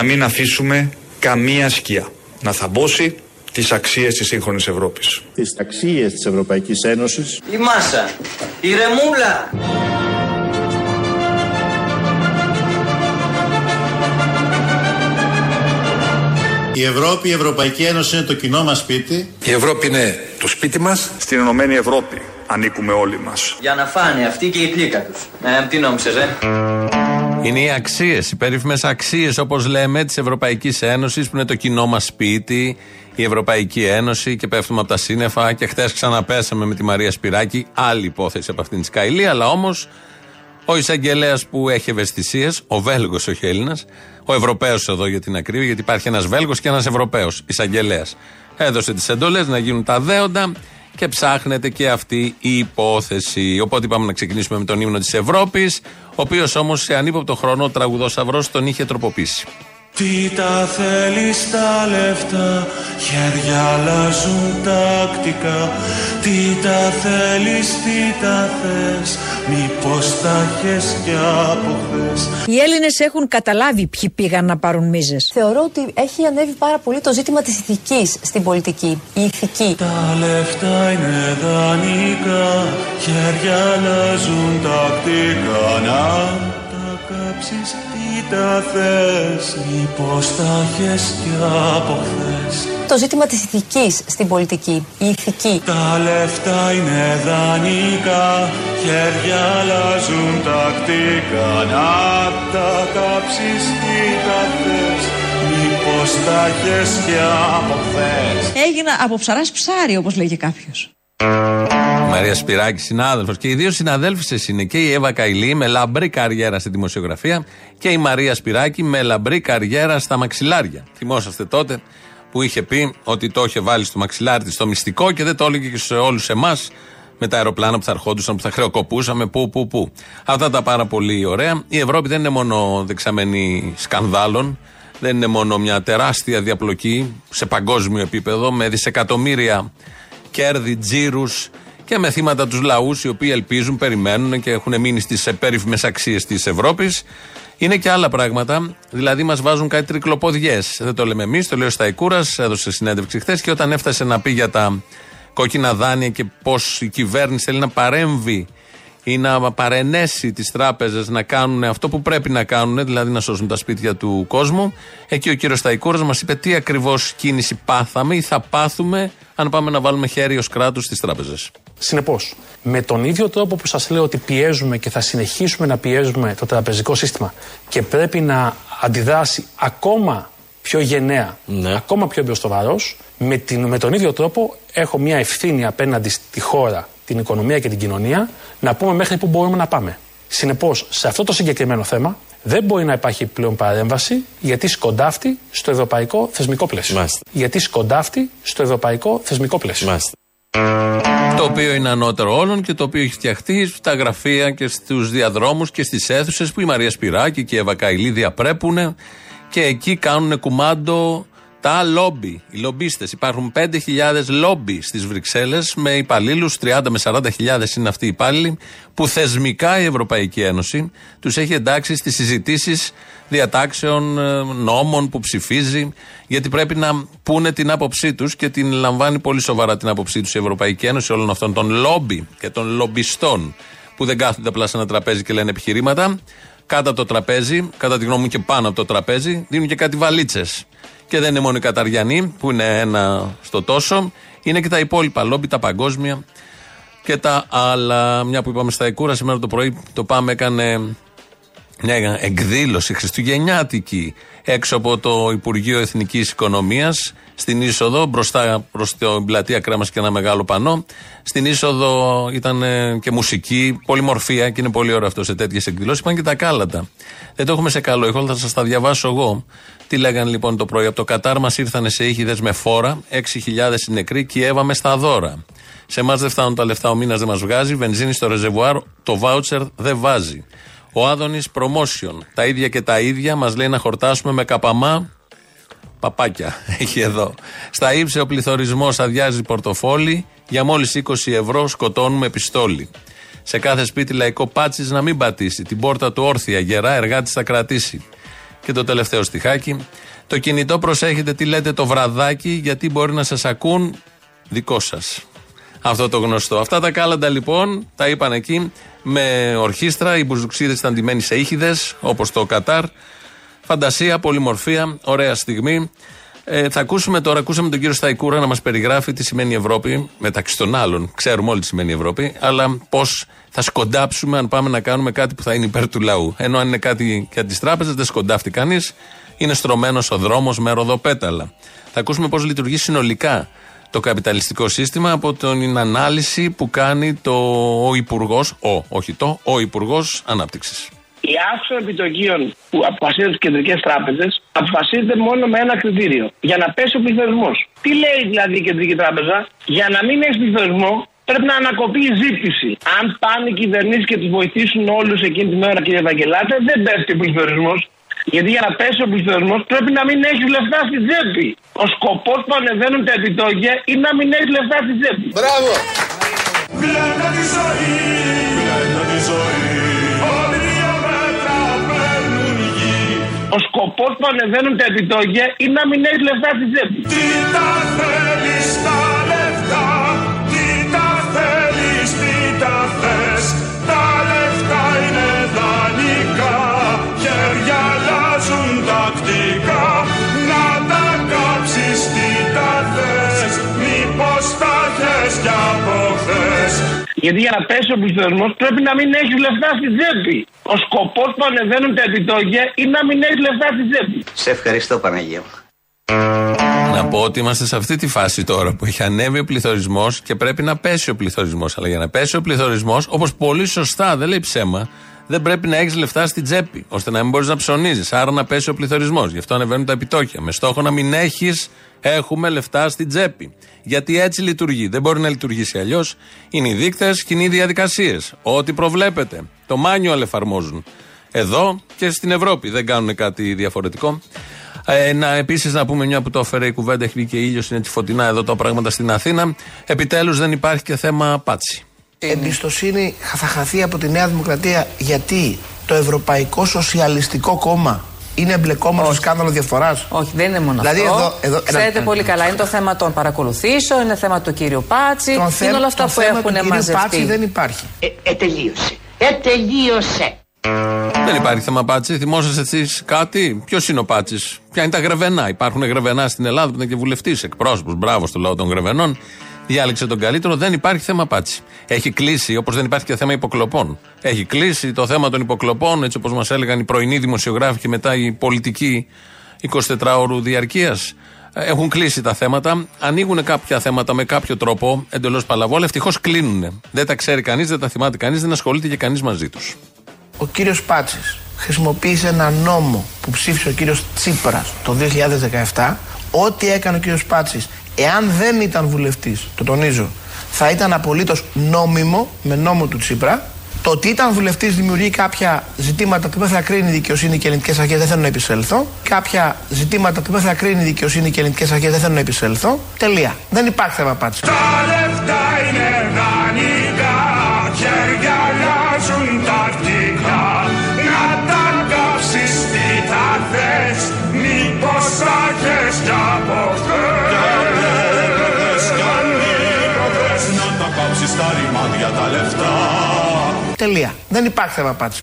να μην αφήσουμε καμία σκιά να θαμπώσει τις αξίες της σύγχρονης Ευρώπης. Τις αξίες της Ευρωπαϊκής Ένωσης. Η μάσα, η ρεμούλα. Η Ευρώπη, η Ευρωπαϊκή Ένωση είναι το κοινό μας σπίτι. Η Ευρώπη είναι το σπίτι μας. Στην Ενωμένη Ευρώπη ανήκουμε όλοι μας. Για να φάνε αυτοί και η πλήκα τους. Ε, τι νόμισες, ε; Είναι οι αξίες, οι περίφημες αξίες, όπως λέμε, της Ευρωπαϊκής Ένωσης, που είναι το κοινό μας σπίτι, η Ευρωπαϊκή Ένωση και πέφτουμε από τα σύννεφα. Και χθες ξαναπέσαμε με τη Μαρία Σπυράκη. Άλλη υπόθεση από αυτήν τη Σκαηλή, αλλά όμως ο εισαγγελέας που έχει ευαισθησίες, ο Βέλγος, όχι Έλληνας, ο Ευρωπαίος εδώ για την ακρίβεια, γιατί υπάρχει ένας Βέλγος και ένας Ευρωπαίος εισαγγελέας. Έδωσε τις εντολές να γίνουν τα δέοντα και ψάχνεται και αυτή η υπόθεση. Οπότε είπαμε να ξεκινήσουμε με τον ύμνο της Ευρώπης, ο οποίος όμως σε ανύποπτο χρόνο ο τραγουδό τον είχε τροποποιήσει. Τι τα θέλεις τα λεφτά, χέρια αλλάζουν τακτικά. Τι τα θέλεις, τι τα θες, μήπως τα έχεις κι από χθες. Οι Έλληνες έχουν καταλάβει ποιοι πήγαν να πάρουν μίζες. Θεωρώ ότι έχει ανέβει πάρα πολύ το ζήτημα της ηθικής στην πολιτική, η ηθική. Τα λεφτά είναι δανεικά, χέρια αλλάζουν τακτικά. Να τα κάψεις τα θες Μήπως τα έχεις κι από χθες. Το ζήτημα της ηθικής στην πολιτική Η ηθική. Τα λεφτά είναι δανεικά Χέρια αλλάζουν τακτικά. Να τα κάψεις τι τα θες Μήπως τα έχεις κι από χθες. Έγινα από ψαράς ψάρι όπως λέγει κάποιος Μαρία Σπυράκη, συνάδελφος. Και οι δύο συναδέλφισε είναι και η Εύα Καηλή με λαμπρή καριέρα στη δημοσιογραφία και η Μαρία Σπυράκη με λαμπρή καριέρα στα μαξιλάρια. Θυμόσαστε τότε που είχε πει ότι το είχε βάλει στο μαξιλάρι τη στο μυστικό και δεν το έλεγε και σε όλους εμάς με τα αεροπλάνα που θα ερχόντουσαν, που θα χρεοκοπούσαμε, πού, πού, πού. Αυτά τα πάρα πολύ ωραία. Η Ευρώπη δεν είναι μόνο δεξαμενή σκανδάλων, δεν είναι μόνο μια τεράστια διαπλοκή σε παγκόσμιο επίπεδο με δισεκατομμύρια κέρδη, τζίρους και με θύματα τους λαούς οι οποίοι ελπίζουν, περιμένουν και έχουν μείνει στις περίφημε αξίες της Ευρώπης. Είναι και άλλα πράγματα. Δηλαδή, μας βάζουν κάτι τρικλοποδιές. Δεν το λέμε εμείς, το λέει ο Σταϊκούρας, έδωσε συνέντευξη χθες και όταν έφτασε να πει για τα κόκκινα δάνεια και πώς η κυβέρνηση θέλει να παρέμβει ή να παρενέσει τις τράπεζες να κάνουν αυτό που πρέπει να κάνουν, δηλαδή να σώσουν τα σπίτια του κόσμου. Εκεί ο κύριος Σταϊκούρας μας είπε τι ακριβώς κίνηση πάθαμε ή θα πάθουμε αν πάμε να βάλουμε χέρι ως κράτου στις τράπεζες. Συνεπώς, με τον ίδιο τρόπο που σας λέω ότι πιέζουμε και θα συνεχίσουμε να πιέζουμε το τραπεζικό σύστημα και πρέπει να αντιδράσει ακόμα πιο γενναία, ναι. ακόμα πιο μπροστοβαρό, με, με τον ίδιο τρόπο έχω μια ευθύνη απέναντι στη χώρα, την οικονομία και την κοινωνία να πούμε μέχρι πού μπορούμε να πάμε. Συνεπώς, σε αυτό το συγκεκριμένο θέμα δεν μπορεί να υπάρχει πλέον παρέμβαση γιατί σκοντάφτει στο ευρωπαϊκό θεσμικό πλαίσιο. Μάλιστα. Γιατί σκοντάφτει στο ευρωπαϊκό θεσμικό πλαίσιο. Μάλιστα. Το οποίο είναι ανώτερο όλων και το οποίο έχει φτιαχτεί στα γραφεία και στους διαδρόμους και στις αίθουσες που η Μαρία Σπυράκη και η Εύα Καηλή διαπρέπουν και εκεί κάνουν κουμάντο τα λόμπι, οι λομπίστες. Υπάρχουν 5.000 λόμπι στις Βρυξέλλες με υπαλλήλους, 30 με 40.000 είναι αυτοί οι υπάλληλοι, που θεσμικά η Ευρωπαϊκή Ένωση τους έχει εντάξει στις συζητήσεις διατάξεων, ε, νόμων που ψηφίζει, γιατί πρέπει να πούνε την άποψή τους και την λαμβάνει πολύ σοβαρά την άποψή τους η Ευρωπαϊκή Ένωση όλων αυτών των λόμπι και των λομπιστών που δεν κάθονται απλά σε ένα τραπέζι και λένε επιχειρήματα. Κάτω από το τραπέζι, κατά τη γνώμη μου και πάνω από το τραπέζι, δίνουν και κάτι βαλίτσες και δεν είναι μόνο οι Καταριανοί που είναι ένα στο τόσο, είναι και τα υπόλοιπα λόμπι, τα παγκόσμια και τα άλλα. Μια που είπαμε στα Εκούρα, σήμερα το πρωί το Πάμε έκανε μια εκδήλωση χριστουγεννιάτικη έξω από το Υπουργείο Εθνικής Οικονομίας στην είσοδο, μπροστά προς την πλατεία Κρέμας και ένα μεγάλο πανό. Στην είσοδο ήταν και μουσική, πολυμορφία και είναι πολύ ωραίο αυτό σε τέτοιες εκδηλώσεις. Είπαν και τα κάλατα. Δεν το έχουμε σε καλό ήχο, θα σας τα διαβάσω εγώ. Τι λέγανε λοιπόν το πρωί. Από το Κατάρ μας ήρθαν σε ήχηδε με φόρα, 6.000 νεκροί και έβαμε στα δώρα. Σε εμάς δεν φτάνουν τα λεφτά, ο μήνας δεν μας βγάζει. Βενζίνη στο ρεζεβουάρ, το βάουτσερ δεν βάζει. Ο Άδωνης Promotion. Τα ίδια και τα ίδια μας λέει να χορτάσουμε με καπαμά. Παπάκια έχει εδώ. Στα ύψη ο πληθωρισμός αδειάζει πορτοφόλι. Για μόλις 20 ευρώ σκοτώνουμε πιστόλι. Σε κάθε σπίτι λαϊκό πάτση να μην πατήσει. Την πόρτα του όρθια γερά εργάτης θα κρατήσει. Και το τελευταίο στιχάκι. Το κινητό προσέχετε τι λέτε το βραδάκι, γιατί μπορεί να σας ακούν δικό σας. Αυτό το γνωστό. Αυτά τα κάλαντα λοιπόν τα είπαν εκεί με ορχήστρα. Οι μπουζουξίδες ήταν ντυμένοι σε ήχηδες, όπως το Κατάρ. Φαντασία, πολυμορφία, ωραία στιγμή. Ε, θα ακούσουμε τώρα, ακούσαμε τον κύριο Σταϊκούρα να μας περιγράφει τι σημαίνει Ευρώπη, μεταξύ των άλλων. Ξέρουμε όλοι τι σημαίνει Ευρώπη, αλλά πώς θα σκοντάψουμε αν πάμε να κάνουμε κάτι που θα είναι υπέρ του λαού. Ενώ αν είναι κάτι για τις τράπεζες, δεν σκοντάφτει κανείς, είναι στρωμένος ο δρόμος με ροδοπέταλα. Θα ακούσουμε πώς λειτουργεί συνολικά το καπιταλιστικό σύστημα από την ανάλυση που κάνει το, ο Υπουργός, ο, όχι το, ο Υπουργός Ανάπτυξης. Η αύξηση των επιτοκίων που αποφασίζουν τι κεντρικές τράπεζες αποφασίζεται μόνο με ένα κριτήριο. Για να πέσει ο πληθωρισμός. Τι λέει δηλαδή η κεντρική τράπεζα, Για να μην έχει πληθωρισμό, πρέπει να ανακοπεί η ζήτηση. Αν πάνε οι κυβερνήσεις και τους βοηθήσουν όλους εκείνη τη μέρα, κύριε Βαγγελάτε, δεν πέφτει ο πληθωρισμός. Γιατί για να πέσει ο πληθωρισμό πρέπει να μην έχει λεφτά στη τσέπη. Ο σκοπός που ανεβαίνουν τα επιτόκια είναι να μην έχει λεφτά στη τσέπη. Μπράβο! Γλέντα τη ζωή, γλέντα τη ζωή. Όλοι δύο μέτρα παίρνουν γη. Ο σκοπός που ανεβαίνουν τα επιτόκια είναι να μην έχει λεφτά στη τσέπη. Τι τα θέλεις τα λεφτά, τι τα θέλεις, τι τα θες. Τα λεφτά είναι δανεικά, χέρια αλλάζουν τακτικά. Να τα κάψεις, τι τα θες, μήπως τα έχεις κι από χθες. Γιατί για να πέσει ο πληθωρισμό πρέπει να μην έχει λεφτά στη τσέπη. Ο σκοπός που ανεβαίνουν τα επιτόκια είναι να μην έχει λεφτά στη τσέπη. Σε ευχαριστώ Παναγία μου. Να πω ότι είμαστε σε αυτή τη φάση τώρα που έχει ανέβει ο πληθωρισμός και πρέπει να πέσει ο πληθωρισμός. Αλλά για να πέσει ο πληθωρισμός, όπως πολύ σωστά δεν λέει ψέμα, δεν πρέπει να έχεις λεφτά στην τσέπη, ώστε να μην μπορείς να ψωνίζεις. Άρα να πέσει ο πληθωρισμός. Γι' αυτό ανεβαίνουν τα επιτόκια. Με στόχο να μην έχεις, έχουμε λεφτά στην τσέπη. Γιατί έτσι λειτουργεί. Δεν μπορεί να λειτουργήσει αλλιώς. Είναι οι δείκτες και είναι οι διαδικασίες. Ό,τι προβλέπετε. Το manual εφαρμόζουν. Εδώ και στην Ευρώπη. Δεν κάνουν κάτι διαφορετικό. Ε, να επίσης να πούμε μια που το έφερε η κουβέντα, έχει βγει και ήλιο, είναι έτσι φωτεινά εδώ τα πράγματα στην Αθήνα. Επιτέλους δεν υπάρχει και θέμα πάτσι. Εμπιστοσύνη θα χαθεί από τη Νέα Δημοκρατία γιατί το Ευρωπαϊκό Σοσιαλιστικό Κόμμα είναι εμπλεκόμενο στο σκάνδαλο διαφορά. Όχι, δεν είναι μόνο Δηλαδή αυτό. εδώ- εδώ- Ξέρετε ένα- πολύ καλά, είναι το θέμα των παρακολουθήσεων, είναι θέμα του κύριου Πάτσι, Το είναι θέμα- όλα αυτά το που θέμα του έχουν κυρίου μαζευτεί. Πάτσι δεν υπάρχει. Ε, τελείωσε. Ε, τελείωσε. Δεν υπάρχει θέμα πάτσι. Θυμόσαστε εσείς κάτι; Ποιος είναι ο πάτσι, Ποια είναι τα γρεβενά; Υπάρχουν γρεβενά στην Ελλάδα που ήταν και βουλευτής, εκπρόσωπος. Μπράβο στο λαό των γρεβενών. Διάλεξε τον καλύτερο. Δεν υπάρχει θέμα πάτσι. Έχει κλείσει, όπως δεν υπάρχει και θέμα υποκλοπών. Έχει κλείσει το θέμα των υποκλοπών, έτσι όπως μας έλεγαν οι πρωινοί δημοσιογράφοι και μετά οι πολιτικοί 24 ώρου διαρκεία. Έχουν κλείσει τα θέματα. Ανοίγουν κάποια θέματα με κάποιο τρόπο εντελώς παλαβόλα. Ευτυχώς κλείνουν. Δεν τα ξέρει κανείς, δεν τα θυμάται κανείς, δεν ασχολείται και κανείς μαζί τους. Ο κύριος Πάτσης χρησιμοποίησε ένα νόμο που ψήφισε ο κύριος Τσίπρας το 2017. Ό,τι έκανε ο κύριος Πάτσης, εάν δεν ήταν βουλευτής, το τονίζω, θα ήταν απολύτως νόμιμο με νόμο του Τσίπρα. Το ότι ήταν βουλευτής δημιουργεί κάποια ζητήματα που δεν θα κρίνει η δικαιοσύνη και οι ελληνικές αρχές, δεν θέλω να επισέλθω. Κάποια ζητήματα που δεν θα κρίνει η δικαιοσύνη και οι ελληνικές αρχές, δεν θέλω να επισέλθω. Τελεία. Δεν υπάρχει θέμα πάτσι. Τα λεφτά είναι δανεικά, χέρια αλλάζουν τακτικά. Να τα κάψεις τι τα θες, μήπως θα έχεις κι από τα λεφτά. Τελεία. Δεν υπάρχει θέμα πάτσι.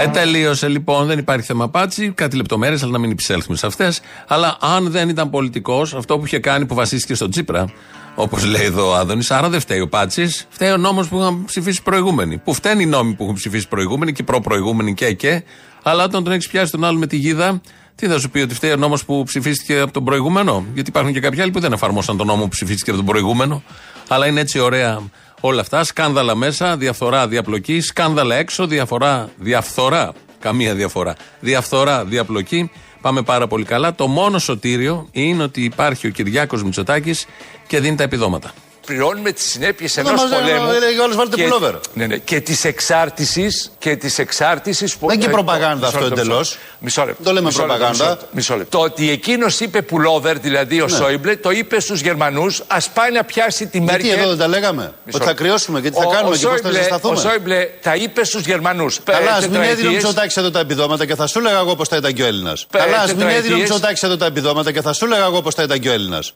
Ε, τελείωσε λοιπόν, δεν υπάρχει θέμα πάτσι. Κάτι λεπτομέρειες, αλλά να μην επισέλθουμε σε αυτές. Αλλά αν δεν ήταν πολιτικός, αυτό που είχε κάνει που βασίστηκε στον Τσίπρα, όπως λέει εδώ ο Άδωνης, άρα δεν φταίει ο Πάτσι, φταίει ο νόμος που είχαν ψηφίσει οι προηγούμενοι. Που φταίνει οι νόμοι που έχουν ψηφίσει οι προηγούμενοι και οι προ-προηγούμενοι και και. Αλλά όταν τον έχεις πιάσει τον άλλο με τη γίδα, τι θα σου πει ότι φταίει ο νόμος που ψηφίστηκε από τον προηγούμενο; Γιατί υπάρχουν και κάποιοι άλλοι που δεν εφαρμόσαν τον νόμο που ψηφίστηκε από τον προηγούμενο. Αλλά είναι έτσι ωραία όλα αυτά. Σκάνδαλα μέσα, διαφθορά, διαπλοκή. Σκάνδαλα έξω, διαφορά, διαφθορά. Καμία διαφορά. Διαφθορά, διαπλοκή. Πάμε πάρα πολύ καλά. Το μόνο σωτήριο είναι ότι υπάρχει ο Κυριάκος Μητσοτάκης και δίνει τα επιδόματα. Πληρώνουμε τις συνέπειες Εδώ ενός μας λένε, πολέμου. λέει, όλες βάλτε και- πουλόβερ. Ναι, ναι, και της εξάρτησης. Και της εξάρτησης που. Δεν είναι και ε, προπαγάνδα μισό αυτό λεπτό, μισό εντελώς. λεπτό. Μισό λεπτό. Το λέμε μισό λεπτό, προπαγάνδα. μισό λεπτό, Μισό λεπτό. Το ότι εκείνος είπε πουλόβερ, δηλαδή ο Ναι. Σόιμπλε, το είπε στους Γερμανούς, ας πάει να πιάσει τη Γιατί Μέρκελ. εδώ δεν τα λέγαμε; Ότι θα κρυώσουμε και τι θα Ο- κάνουμε ο και πώς θα Σόιμπλε- ζεσταθούμε; Ο Σόιμπλε τα είπε στους Γερμανούς. Καλά, ας μην έδινε ο Μητσοτάκη εδώ τα επιδόματα και θα σου έλεγα εγώ πώς θα ήταν και ο Έλληνας. Καλά, ας μην έδινε ο τετραετίες. Μητσοτάκη εδώ τα επιδόματα και θα σου έλεγα εγώ πώς θα ήταν και ο Έλληνας.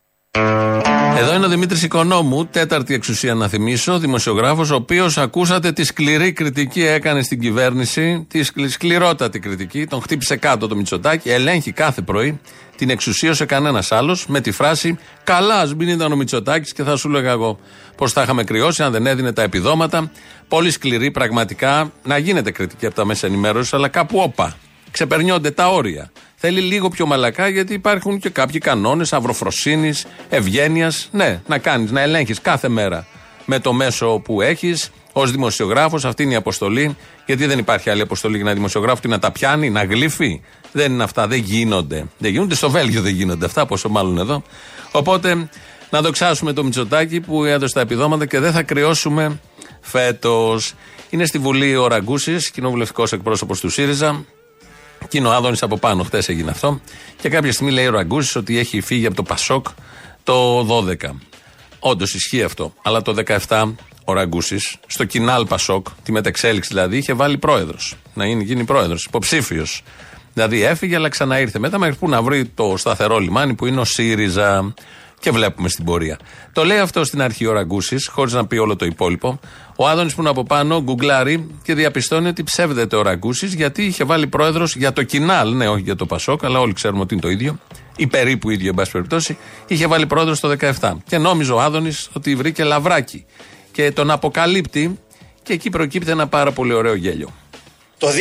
Εδώ είναι ο Δημήτρης Οικονόμου, τέταρτη εξουσία να θυμίσω, δημοσιογράφος, ο οποίος ακούσατε τη σκληρή κριτική έκανε στην κυβέρνηση, τη σκλη- σκληρότατη κριτική, τον χτύπησε κάτω το Μητσοτάκη, ελέγχει κάθε πρωί την εξουσίωσε κανένας άλλος με τη φράση Καλάς, α μην ήταν ο Μητσοτάκης και θα σου έλεγα εγώ πώ θα είχαμε κρυώσει αν δεν έδινε τα επιδόματα. Πολύ σκληρή πραγματικά να γίνεται κριτική από τα μέσα ενημέρωσης, αλλά κάπου όπα. Ξεπερνιόνται τα όρια. Θέλει λίγο πιο μαλακά γιατί υπάρχουν και κάποιοι κανόνες αυροφροσύνης, ευγένειας. Ναι, να κάνεις, να ελέγχεις κάθε μέρα με το μέσο που έχεις ως δημοσιογράφος. Αυτή είναι η αποστολή. Γιατί δεν υπάρχει άλλη αποστολή για ένα δημοσιογράφο τι να τα πιάνει, να γλύφει. Δεν είναι αυτά, δεν γίνονται. Δεν γίνονται στο Βέλγιο, δεν γίνονται αυτά, πόσο μάλλον εδώ. Οπότε να δοξάσουμε το Μητσοτάκι που έδωσε τα επιδόματα και δεν θα κρυώσουμε φέτος. Είναι στη Βουλή ο Ραγκούσης, κοινοβουλευτικός εκπρόσωπος του ΣΥΡΙΖΑ. Και είναι ο Άδωνης από πάνω. Χθες έγινε αυτό. Και κάποια στιγμή λέει ο Ραγκούση ότι έχει φύγει από το Πασόκ το 12. Όντως ισχύει αυτό. Αλλά το 17 ο Ραγκούσης, στο κοινάλ Πασόκ, τη μετεξέλιξη δηλαδή, είχε βάλει πρόεδρος. Να είναι, γίνει πρόεδρος, υποψήφιος. Δηλαδή έφυγε, αλλά ξαναήρθε μετά μέχρι που να βρει το σταθερό λιμάνι που είναι ο ΣΥΡΙΖΑ. Και βλέπουμε στην πορεία. Το λέει αυτό στην αρχή ο Ραγκούσης, χωρίς να πει όλο το υπόλοιπο. Ο Άδωνης που είναι από πάνω γκουγκλάρει και διαπιστώνει ότι ψεύδεται ο Ραγκούσης γιατί είχε βάλει πρόεδρος για το κοινάλ, ναι, όχι για το Πασόκ, αλλά όλοι ξέρουμε ότι είναι το ίδιο, ή περίπου ίδιο, εν πάση περιπτώσει, είχε βάλει πρόεδρος το 17. Και νόμιζε ο Άδωνης ότι βρήκε λαβράκι. Και τον αποκαλύπτει και εκεί προκύπτει ένα πάρα πολύ ωραίο γέλιο. Το 2018,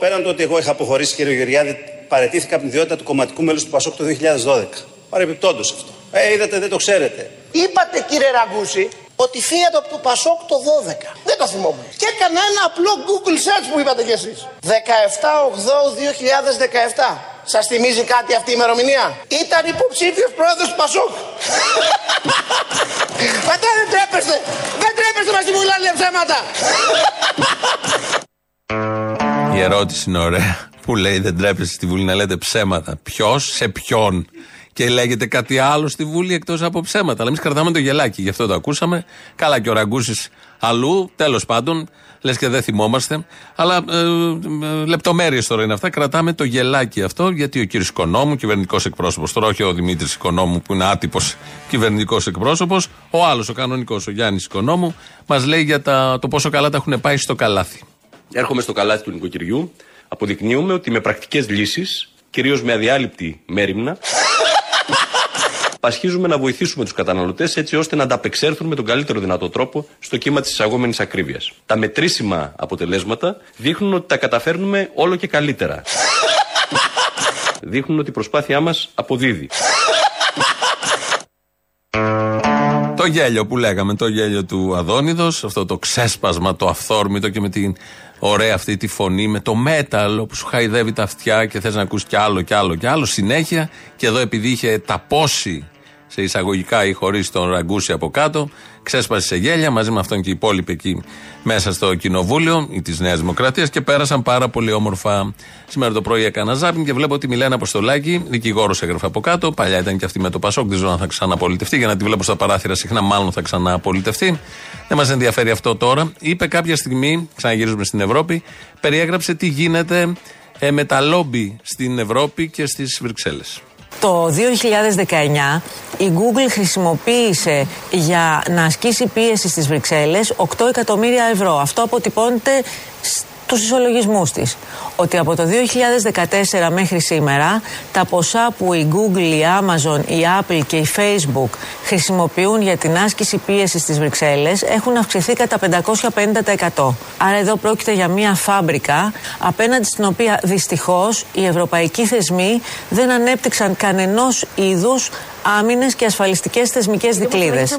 πέραν το ότι εγώ είχα αποχωρήσει, κύριε Γεωργιάδη, παρετήθηκα από την ιδιότητα του κομματικού μέλους του Πασόκ το 2012. Παρεπιπτόντω αυτό. Ε, είδατε, δεν το ξέρετε. Είπατε κύριε Ραγκούση ότι φύγατε από το Πασόκ το 12. Δεν το θυμόμουν. Και έκανα ένα απλό Google search που είπατε κι εσείς. 17-8-2017. Σας θυμίζει κάτι αυτή η ημερομηνία; Ήταν υποψήφιος πρόεδρος του Πασόκ. Πατά δεν τρέπεστε. Δεν τρέπεστε να συμβουλάνε ψέματα. Η ερώτηση είναι ωραία. Που λέει δεν τρέπεστε στη Βουλή να λέτε ψέματα. Ποιος σε ποιον; Και λέγεται κάτι άλλο στη Βουλή εκτός από ψέματα. Αλλά εμείς κρατάμε το γελάκι, γι' αυτό το ακούσαμε. Καλά και ο Ραγκούσης αλλού, τέλος πάντων. Λες και δεν θυμόμαστε. Αλλά ε, ε, λεπτομέρειες τώρα είναι αυτά. Κρατάμε το γελάκι αυτό, γιατί ο κύριος Οικονόμου, κυβερνητικός εκπρόσωπος, τώρα όχι ο Δημήτρης Οικονόμου που είναι άτυπος κυβερνητικός εκπρόσωπος, ο άλλος, ο κανονικός, ο Γιάννης Οικονόμου, μας λέει για τα, το πόσο καλά τα έχουν πάει στο καλάθι. Έρχομαι στο καλάθι του νοικοκυριού. Αποδεικνύουμε ότι με πρακτικές λύσεις, κυρίως με αδιάλειπτη μέρημνα, πασχίζουμε να βοηθήσουμε τους καταναλωτές έτσι ώστε να ανταπεξέλθουν με τον καλύτερο δυνατό τρόπο στο κύμα της εισαγόμενης ακρίβειας. Τα μετρήσιμα αποτελέσματα δείχνουν ότι τα καταφέρνουμε όλο και καλύτερα. Δείχνουν ότι η προσπάθειά μας αποδίδει. Το γέλιο που λέγαμε, το γέλιο του Αδόνιδος, αυτό το ξέσπασμα, το αυθόρμητο και με την ωραία αυτή τη φωνή, με το μέταλλο που σου χαϊδεύει τα αυτιά και θες να ακούς κι άλλο κι άλλο κι άλλο συνέχεια. Και εδώ επειδή είχε ταπώσει σε εισαγωγικά ή χωρίς τον ραγκούση από κάτω, ξέσπασε σε γέλια μαζί με αυτόν και οι υπόλοιποι εκεί μέσα στο κοινοβούλιο ή της Νέας Δημοκρατίας και πέρασαν πάρα πολύ όμορφα. Σήμερα το πρωί έκανα ζάπινγκ και βλέπω ότι Μιλένα Αποστολάκη, δικηγόρος έγραφε από κάτω. Παλιά ήταν και αυτή με το Πασόκ, δεν ξέρω αν θα ξαναπολιτευτεί. Για να τη βλέπω στα παράθυρα συχνά, μάλλον θα ξαναπολιτευτεί. Δεν μας ενδιαφέρει αυτό τώρα. Είπε κάποια στιγμή, ξαναγυρίζουμε στην Ευρώπη, περιέγραψε τι γίνεται ε, με τα λόμπι στην Ευρώπη και στις Βρυξέλλες. Το 2019 η Google χρησιμοποίησε για να ασκήσει πίεση στις Βρυξέλλες 8 εκατομμύρια ευρώ. Αυτό αποτυπώνεται στους ισολογισμούς της. Ότι από το 2014 μέχρι σήμερα τα ποσά που η Google, η Amazon, η Apple και η Facebook χρησιμοποιούν για την άσκηση πίεσης στις Βρυξέλλες έχουν αυξηθεί κατά 550%. Άρα εδώ πρόκειται για μια φάμπρικα απέναντι στην οποία δυστυχώς οι ευρωπαϊκοί θεσμοί δεν ανέπτυξαν κανενός είδους άμυνες και ασφαλιστικές θεσμικές δικλείδες.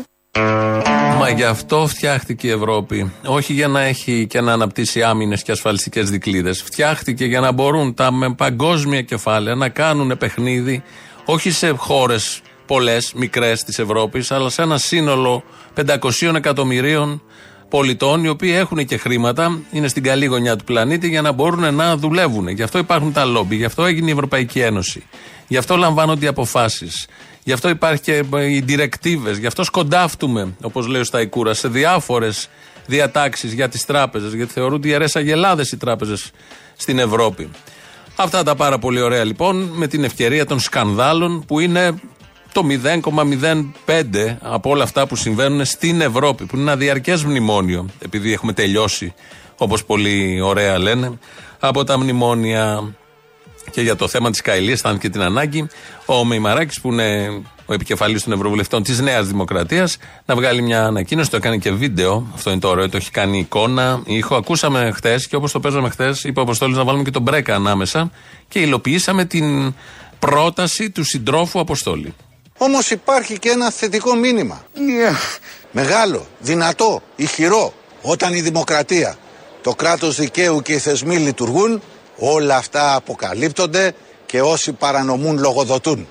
Μα γι' αυτό φτιάχτηκε η Ευρώπη. Όχι για να έχει και να αναπτύσσει άμυνες και ασφαλιστικές δικλείδες. Φτιάχτηκε για να μπορούν τα με παγκόσμια κεφάλαια να κάνουν παιχνίδι όχι σε χώρες πολλές, μικρές της Ευρώπης, αλλά σε ένα σύνολο 500 εκατομμυρίων πολιτών, οι οποίοι έχουν και χρήματα, είναι στην καλή γωνιά του πλανήτη για να μπορούν να δουλεύουν. Γι' αυτό υπάρχουν τα λόμπι, γι' αυτό έγινε η Ευρωπαϊκή Ένωση. Γι' αυτό λαμβάνονται οι αποφάσεις. Γι' αυτό υπάρχει και οι διρεκτίβες. Γι' αυτό σκοντάφτουμε, όπως λέει ο Σταϊκούρας, σε διάφορες διατάξεις για τις τράπεζες. Γιατί θεωρούνται ιερές αγελάδες οι τράπεζες στην Ευρώπη. Αυτά τα πάρα πολύ ωραία λοιπόν με την ευκαιρία των σκανδάλων που είναι το 0,05 από όλα αυτά που συμβαίνουν στην Ευρώπη, που είναι ένα διαρκές μνημόνιο, επειδή έχουμε τελειώσει, όπως πολύ ωραία λένε, από τα μνημόνια. Και για το θέμα της Καηλής, θα και την ανάγκη, ο Μεϊμαράκης, που είναι ο επικεφαλής των Ευρωβουλευτών της Νέας Δημοκρατίας, να βγάλει μια ανακοίνωση. Το έκανε και βίντεο. Αυτό είναι το ωραίο. Το έχει κάνει εικόνα. Ήχο. Ακούσαμε χθε και όπως το παίζαμε χθε, είπε ο Αποστόλης να βάλουμε και τον Μπρέκα ανάμεσα και υλοποιήσαμε την πρόταση του συντρόφου Αποστόλη. Όμως υπάρχει και ένα θετικό μήνυμα. Μεγάλο, δυνατό, ηχηρό. Όταν η δημοκρατία, το κράτος δικαίου και οι θεσμοί λειτουργούν, όλα αυτά αποκαλύπτονται και όσοι παρανομούν λογοδοτούν.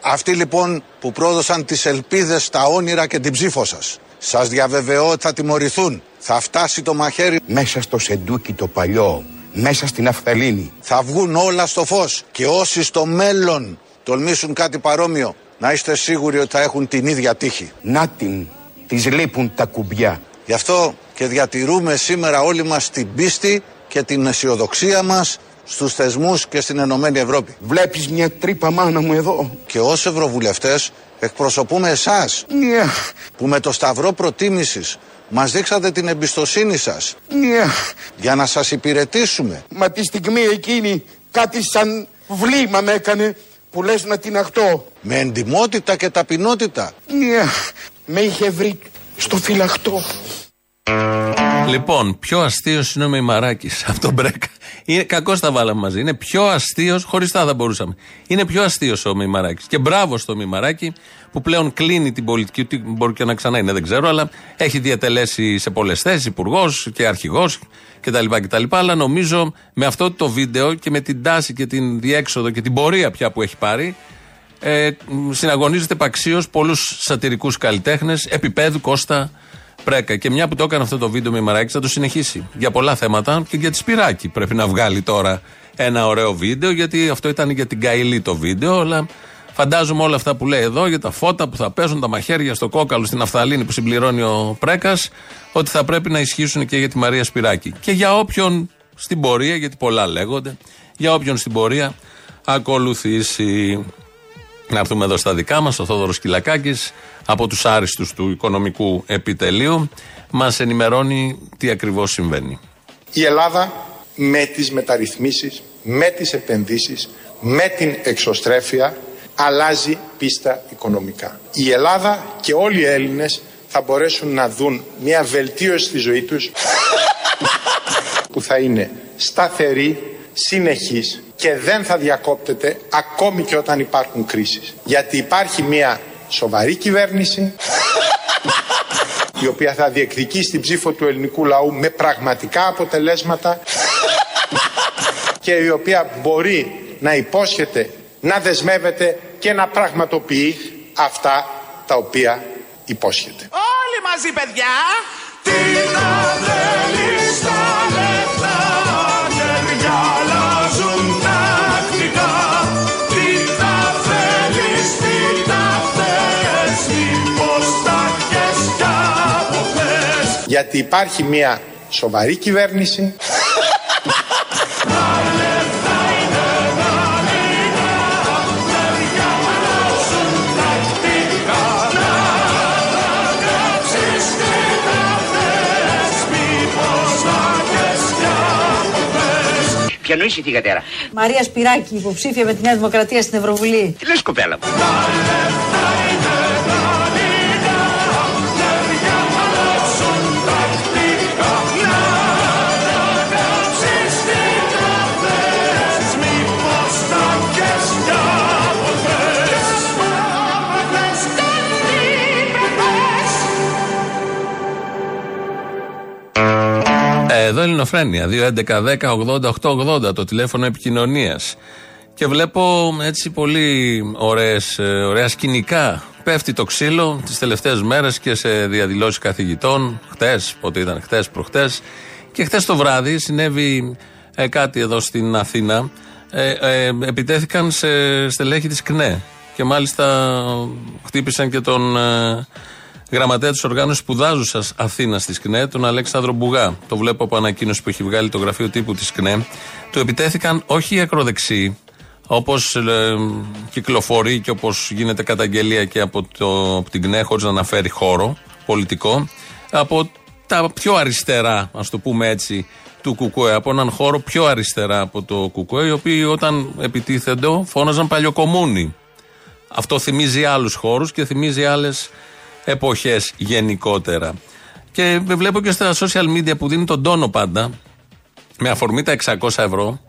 Αυτοί λοιπόν που πρόδωσαν τις ελπίδες, τα όνειρα και την ψήφο σας. Σας διαβεβαιώ ότι θα τιμωρηθούν. Θα φτάσει το μαχαίρι μέσα στο σεντούκι το παλιό, μέσα στην Αφθαλήνη. Θα βγουν όλα στο φως και όσοι στο μέλλον τολμήσουν κάτι παρόμοιο, να είστε σίγουροι ότι θα έχουν την ίδια τύχη. Να την, τις λείπουν τα κουμπιά. Γι' αυτό και διατηρούμε σήμερα όλοι μας την πίστη και την αισιοδοξία μας στους θεσμούς και στην Ενωμένη Ευρώπη. Βλέπεις μια τρύπα μάνα μου εδώ. Και ως ευρωβουλευτές εκπροσωπούμε εσάς Yeah. που με το σταυρό προτίμησης μας δείξατε την εμπιστοσύνη σας Yeah. για να σας υπηρετήσουμε. Μα τη στιγμή εκείνη κάτι σαν βλήμα με έκανε που λες να την αχτώ. Με εντιμότητα και ταπεινότητα. Yeah. Με είχε βρει στο φυλαχτό. Λοιπόν, πιο αστείος είναι ο Μεϊμαράκης από τον Μπρέκα. Είναι κακός τα βάλαμε μαζί. Είναι πιο αστείος, χωριστά θα μπορούσαμε. Είναι πιο αστείος ο Μεϊμαράκης. Και μπράβο στο Μεϊμαράκη που πλέον κλείνει την πολιτική. Τι μπορεί και να ξανά είναι, δεν ξέρω, αλλά έχει διατελέσει σε πολλές θέσεις υπουργός και αρχηγός κτλ, κτλ. Αλλά νομίζω με αυτό το βίντεο και με την τάση και την διέξοδο και την πορεία πια που έχει πάρει, ε, συναγωνίζεται παξίως πολλούς σατυρικούς καλλιτέχνες επίπεδου Κώστα Πρέκα. Και μια που το έκανε αυτό το βίντεο με Μαράκη, θα το συνεχίσει για πολλά θέματα και για τη Σπυράκη. Πρέπει να βγάλει τώρα ένα ωραίο βίντεο, γιατί αυτό ήταν για την Καηλή το βίντεο, αλλά φαντάζομαι όλα αυτά που λέει εδώ για τα φώτα που θα παίζουν, τα μαχαίρια στο κόκαλο, στην Αφθαλήνη που συμπληρώνει ο Πρέκας, ότι θα πρέπει να ισχύσουν και για τη Μαρία Σπυράκη. Και για όποιον στην πορεία, γιατί πολλά λέγονται, για όποιον στην πορεία ακολουθήσει. Να έρθουμε εδώ στα δικά μας. Ο Θόδωρος Κυλακάκης από τους άριστους του οικονομικού επιτελείου μας ενημερώνει τι ακριβώς συμβαίνει. Η Ελλάδα με τις μεταρρυθμίσεις, με τις επενδύσεις, με την εξωστρέφεια αλλάζει πίστα οικονομικά. Η Ελλάδα και όλοι οι Έλληνες θα μπορέσουν να δουν μια βελτίωση στη ζωή τους που θα είναι σταθερή, συνεχής και δεν θα διακόπτεται ακόμη και όταν υπάρχουν κρίσεις. Γιατί υπάρχει μια σοβαρή κυβέρνηση η οποία θα διεκδικήσει την ψήφο του ελληνικού λαού με πραγματικά αποτελέσματα και η οποία μπορεί να υπόσχεται, να δεσμεύεται και να πραγματοποιεί αυτά τα οποία υπόσχεται. Όλοι μαζί παιδιά Τι να Γιατί υπάρχει μια σοβαρή κυβέρνηση Ποια νοήσει τη κατέρα; Μαρία Σπυράκη, υποψήφια με τη Νέα Δημοκρατία στην Ευρωβουλή. Τι λες κοπέλα μου; Εδώ Ελληνοφρένια. 2.11.10.80.880 το τηλέφωνο επικοινωνίας. Και βλέπω έτσι πολύ ωραίες, ε, ωραία σκηνικά. Πέφτει το ξύλο τις τελευταίες μέρες και σε διαδηλώσεις καθηγητών. Χτες, πότε ήταν, χτες, προχτές. Και χτες το βράδυ συνέβη ε, κάτι εδώ στην Αθήνα. Ε, ε, επιτέθηκαν σε στελέχη της ΚΝΕ και μάλιστα χτύπησαν και τον ε, γραμματέα της οργάνωσης σπουδάζουσα Αθήνα τη ΚΝΕ, τον Αλέξανδρο Μπουγά. Το βλέπω από ανακοίνωση που έχει βγάλει το γραφείο τύπου της ΚΝΕ. Του επιτέθηκαν όχι οι ακροδεξιοί, όπως ε, κυκλοφορεί και όπως γίνεται καταγγελία και από, το, από την ΚΝΕ, χωρίς να αναφέρει χώρο πολιτικό, από τα πιο αριστερά, ας το πούμε έτσι, του Κουκουέ, από έναν χώρο πιο αριστερά από το Κουκουέ, οι οποίοι όταν επιτίθενται φώναζαν παλιοκομούνι. Αυτό θυμίζει άλλους χώρους και θυμίζει άλλες εποχές γενικότερα. Και βλέπω και στα social media που δίνει τον τόνο πάντα, με αφορμή τα 600 ευρώ,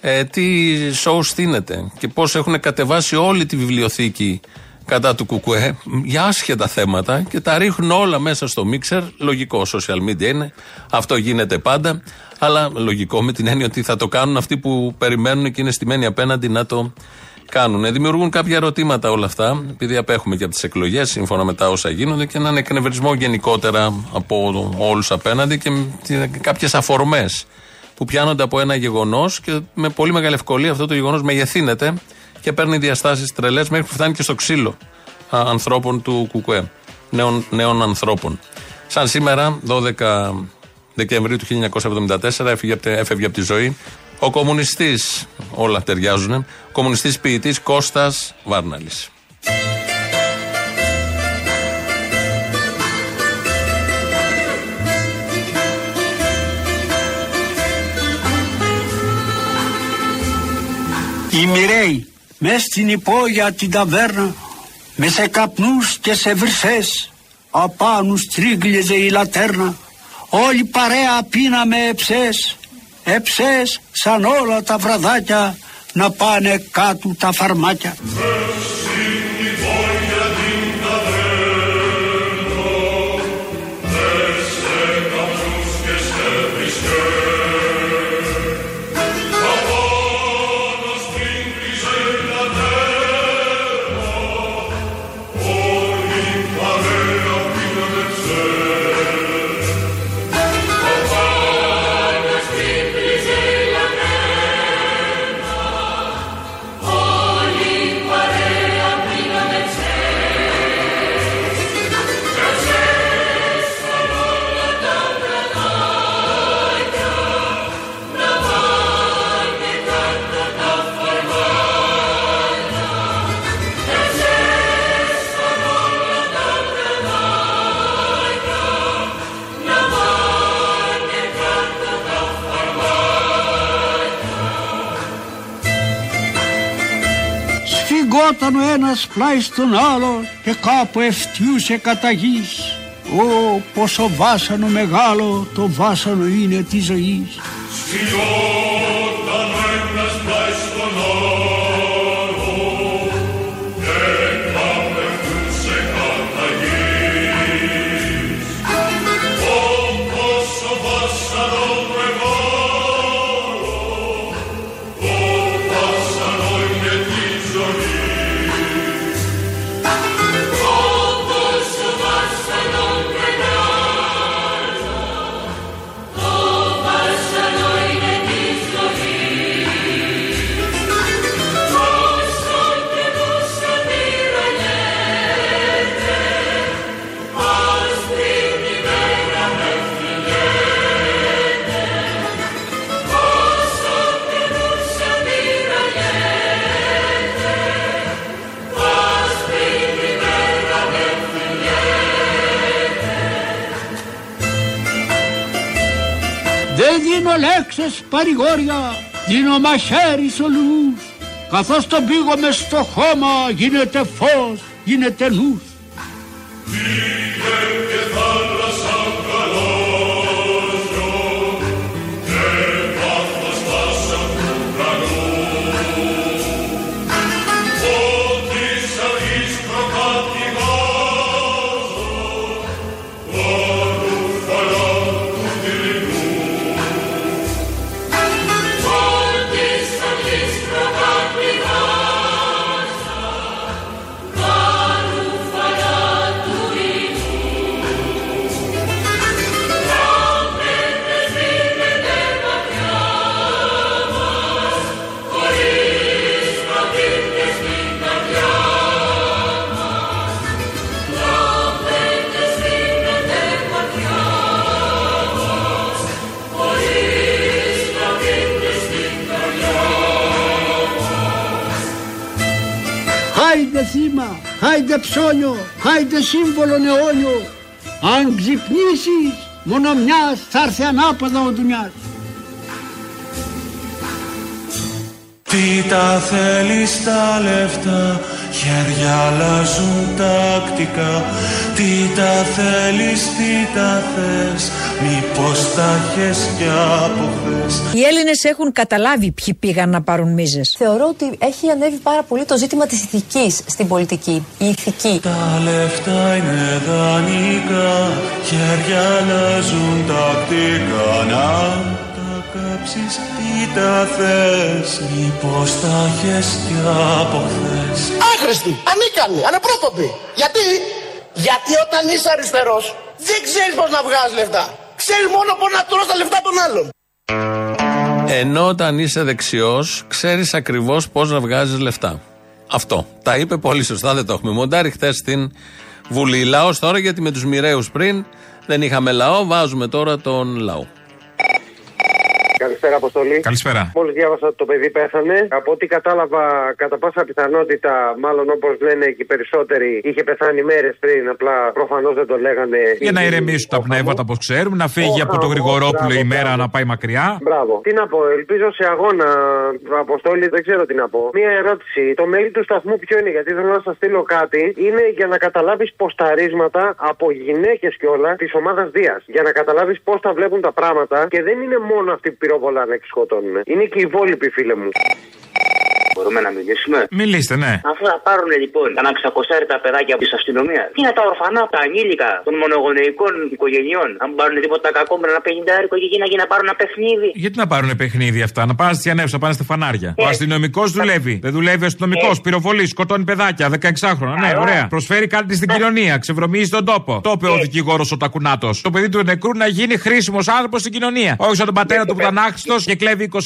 ε, τι show στείνεται και πώς έχουν κατεβάσει όλη τη βιβλιοθήκη κατά του Κουκουέ για άσχετα θέματα και τα ρίχνουν όλα μέσα στο μίξερ. Λογικό, social media είναι. Αυτό γίνεται πάντα. Αλλά λογικό με την έννοια ότι θα το κάνουν αυτοί που περιμένουν και είναι στημένοι απέναντι να το κάνουν. Δημιουργούν κάποια ερωτήματα όλα αυτά, επειδή απέχουμε και από τις εκλογές, σύμφωνα με τα όσα γίνονται, και έναν εκνευρισμό γενικότερα από όλους απέναντι και κάποιες αφορμές που πιάνονται από ένα γεγονός και με πολύ μεγάλη ευκολία αυτό το γεγονός μεγεθύνεται και παίρνει διαστάσεις τρελές μέχρι που φτάνει και στο ξύλο ανθρώπων του Κουκουέ. Νέων, νέων ανθρώπων. Σαν σήμερα, 12 Δεκεμβρίου του 1974, έφυγε, έφευγε από τη ζωή ο κομμουνιστής, όλα ταιριάζουν, ο κομμουνιστής ποιητής Κώστας Βάρναλης. Οι μοιραίοι μες στην υπόγεια την ταβέρνα μες σε καπνούς και σε βρυσές απάνου στρίγκλιζε η λατέρνα. Όλη παρέα πίναμε εψές εψές σαν όλα τα βραδάκια να πάνε κάτω τα φαρμάκια. Σφιγγόταν ο ένας πλάι στον άλλο και κάπου ευτιούσε κατά γης. Ω, πόσο βάσανο μεγάλο το βάσανο είναι της ζωής. Δίνω λέξεις παρηγόρια, δίνω μαχαίρις σε όλους. Καθώς τον πήγω μες στο χώμα γίνεται φως, γίνεται νους. Χάιντε σύμβολο αιώνιο. Αν ξυπνήσεις, μόνο μιας θα έρθει ανάποδα ο δουλειάς. Τι τα θέλεις τα λεφτά Χέρια αλλάζουν τακτικά Τι τα θέλεις, τι τα θες Μήπως τα έχεις κι από χθες; Οι Έλληνες έχουν καταλάβει ποιοι πήγαν να πάρουν μίζες. Θεωρώ ότι έχει ανέβει πάρα πολύ το ζήτημα της ηθικής στην πολιτική. Η ηθική. Τα λεφτά είναι δανεικά Χέρια αλλάζουν τακτικά Να τα κάψεις τι τα θες; Μήπως τα έχεις κι από χθες; Άχρηστη, ανίκανη, ανεπρόποπη. Γιατί; Γιατί όταν είσαι αριστερός δεν ξέρεις πώς να βγάζεις λεφτά. Ξέρεις μόνο πώς να τρως τα λεφτά των άλλων. Ενώ όταν είσαι δεξιός, ξέρεις ακριβώς πώς να βγάζεις λεφτά. Αυτό. Τα είπε πολύ σωστά, δεν το έχουμε μοντάρει χθες στην Βουλή. Λαός τώρα, γιατί με τους μοιραίους πριν δεν είχαμε λαό, βάζουμε τώρα τον λαό. Καλησπέρα, Αποστολή. Καλησπέρα. Μόλις διάβασα ότι το παιδί πέθανε. Από ό,τι κατάλαβα, κατά πάσα πιθανότητα, μάλλον όπως λένε και οι περισσότεροι, είχε πεθάνει μέρες πριν. Απλά προφανώς δεν το λέγανε. Για να ηρεμήσουν τα πνεύματα όπως ξέρουμε, να φύγει από το Γρηγορόπουλο η μέρα να πάει μακριά. Μπράβο. Τι να πω, ελπίζω σε αγώνα, Αποστόλη, δεν ξέρω τι να πω. Μία ερώτηση. Το mail του σταθμού ποιο είναι, γιατί θέλω να σας στείλω κάτι. Είναι για να καταλάβεις ποσταρίσματα από γυναίκες κιόλας της ομάδας Δίας. Για να καταλάβεις πώς τα βλέπουν τα πράγματα και δεν είναι μόνο αυτοί που πυροβολάνε και σκοτώνουν. Είναι και οι υπόλοιποι, φίλε μου. Μπορούμε να μιλήσουμε; Μιλήστε, ναι. Αφού θα πάρουν λοιπόν κανένα ξακοσάρι τα παιδάκια τη αστυνομία. Τι είναι τα ορφανά, τα ανήλικα των μονογονεϊκών οικογενειών; Αν πάρουν τίποτα κακό με ένα πενιντάρικο και γίναγε να πάρουν ένα παιχνίδι. Γιατί να πάρουν παιχνίδι αυτά, να πάνε στι ανέψει, να πάνε στα φανάρια. Ο αστυνομικός δουλεύει. Δεν δουλεύει ο αστυνομικός, πυροβολεί, σκοτώνει παιδάκια, 16χρονα. Ναι, ωραία. Προσφέρει κάτι στην κοινωνία, ξεβρωμίζει τον τόπο. Το είπε ο δικηγόρος ο Τακουνάτος. Το παιδί του νεκρού να γίνει χρήσιμος άνθρωπος στην κοινωνία. Όχι σαν τον πατέρα του που ήταν άχρηστο και κλέβει 20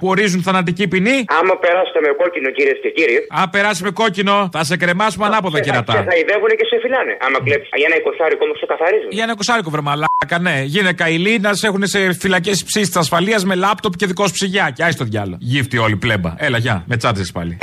που ορίζουν θανατική ποινή. Άμα περάσετε με κόκκινο, κυρίες και κύριοι. Α, περάσει με κόκκινο, θα σε κρεμάσουμε ανάποδα Και κερατά. θα ιδεύουν και σε φυλάνε. Άμα κλέψεις για ένα εικοσάρικο όμως σε καθαρίζουν. Για ένα κοσάρικο βρε μαλάκα, ναι. Γίνε καηλή να σε έχουν σε φυλακές ψήσεις της ασφαλείας με λάπτοπ και δικό σου ψυγιάκι. Άι το διάλο. Γύφτη όλοι πλέμπα. Έλα, γεια, με τσάτσε πάλι.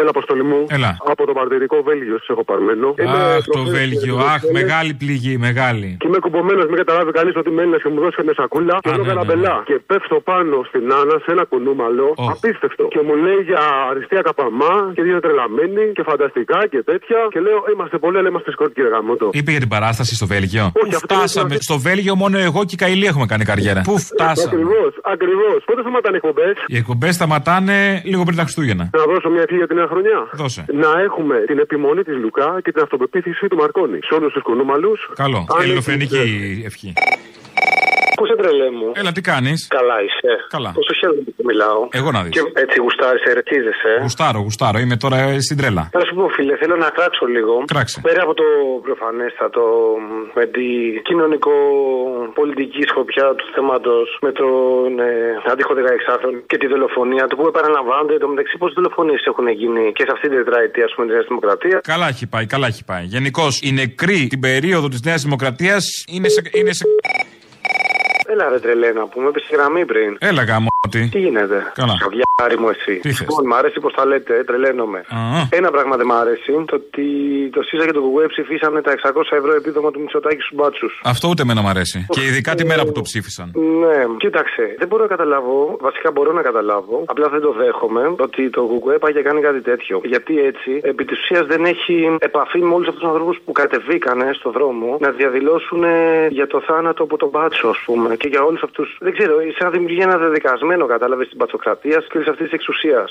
Έλα, αποστολή μου. Έλα. Από το μαρτυρικό Βέλγιο σε έχω παρμένο. Αχ, το Βέλγιο, αχ, μεγάλη πληγή, μεγάλη. Και είμαι κουμπωμένος, μην καταλάβει κανείς ότι είμαι Έλληνα και μου δώσει μια σακούλα. Και εγώ ναι, καραμπελά. Και πέφτω πάνω στην Άννα σε ένα κουνούμαλο. Απίστευτο. Και μου λέει για αριστεία καπαμά και δύο τρελαμένοι και φανταστικά και τέτοια. Και λέω είμαστε πολλοί, αλλά είμαστε σκόρτ κύριε Γαμότο. Είπε για την παράσταση στο Βέλγιο. Όχι, Πού αυτό φτάσαμε; είναι- Στο Βέλγιο μόνο εγώ και η Καηλή έχουμε κάνει καριέρα. Πού φτάσαμε; Ακριβώς, ακριβώς. Πότε σταματάνε οι εκπομπές; Οι εκπομπές σταματάνε λίγο πριν τα Χριστούγεννα. Να δώσω μια ευχή για τη νέα χρονιά. Δώσε. Να έχουμε την επιμονή της Λουκά και την αυτοπεποίθηση του Μαρκόνη. Σε όλους τους κουνούμαλου. Καλό. Αν Ελληνοφρενική έχεις- ευχή. Πού σε τρελέ μου; Έλα, τι κάνεις; Καλά είσαι. Καλά. Πόσο χαίρομαι που μιλάω. Εγώ να δεις. Και έτσι γουστάρεις, ερετίζεσαι. Γουστάρω, γουστάρω. Είμαι τώρα στην τρέλα. Να σου πω, φίλε, θέλω να κράξω λίγο. Κράξε. Πέρα από το προφανέστατο με την κοινωνικο-πολιτική σκοπιά του θέματος με τον ε, αντίχο 16χρονο και τη δολοφονία του που επαναλαμβάνονται εντωμεταξύ πόσες δολοφονίες έχουν γίνει και σε αυτή την τετραετία, ας πούμε, της Νέας Δημοκρατίας. Καλά έχει πάει, καλά έχει πάει. Γενικώς οι νεκροί την περίοδο της Νέας Δημοκρατίας είναι σε. Είναι σε... Έλα ρε τρελέ να πούμε, είπε στη γραμμή πριν. Έλα γάμο. Τι. Τι γίνεται; Καλά. Καβιάρι μου εσύ. Τι θες; Λοιπόν, μ' αρέσει πώ τα λέτε, ε, τρελαίνομαι. Α. Ένα πράγμα δεν μ' αρέσει. Το ότι το ΣΥΡΙΖΑ και το ΚΚΕ ψηφίσανε τα 600 ευρώ επίδομα του Μητσοτάκη στους μπάτσους. Αυτό ούτε εμένα μου αρέσει. Και ειδικά τη μέρα που το ψήφισαν. Ναι, κοίταξε. Δεν μπορώ να καταλάβω. Βασικά μπορώ να καταλάβω. Απλά δεν το δέχομαι ότι το ΚΚΕ πάει και κάνει κάτι τέτοιο. Γιατί έτσι, επί της ουσίας δεν έχει επαφή με όλους αυτούς τους ανθρώπους που κατεβήκανε στο δρόμο να διαδηλώσουν ε, για το θάνατο από τον μπάτσο, ας πούμε. Και για όλους αυτούς. Δεν ξέρω, σαν να δημιουργεί ένα δεδικασμένο, κατάλαβες της μπατσοκρατίας και όλης αυτής της εξουσίας.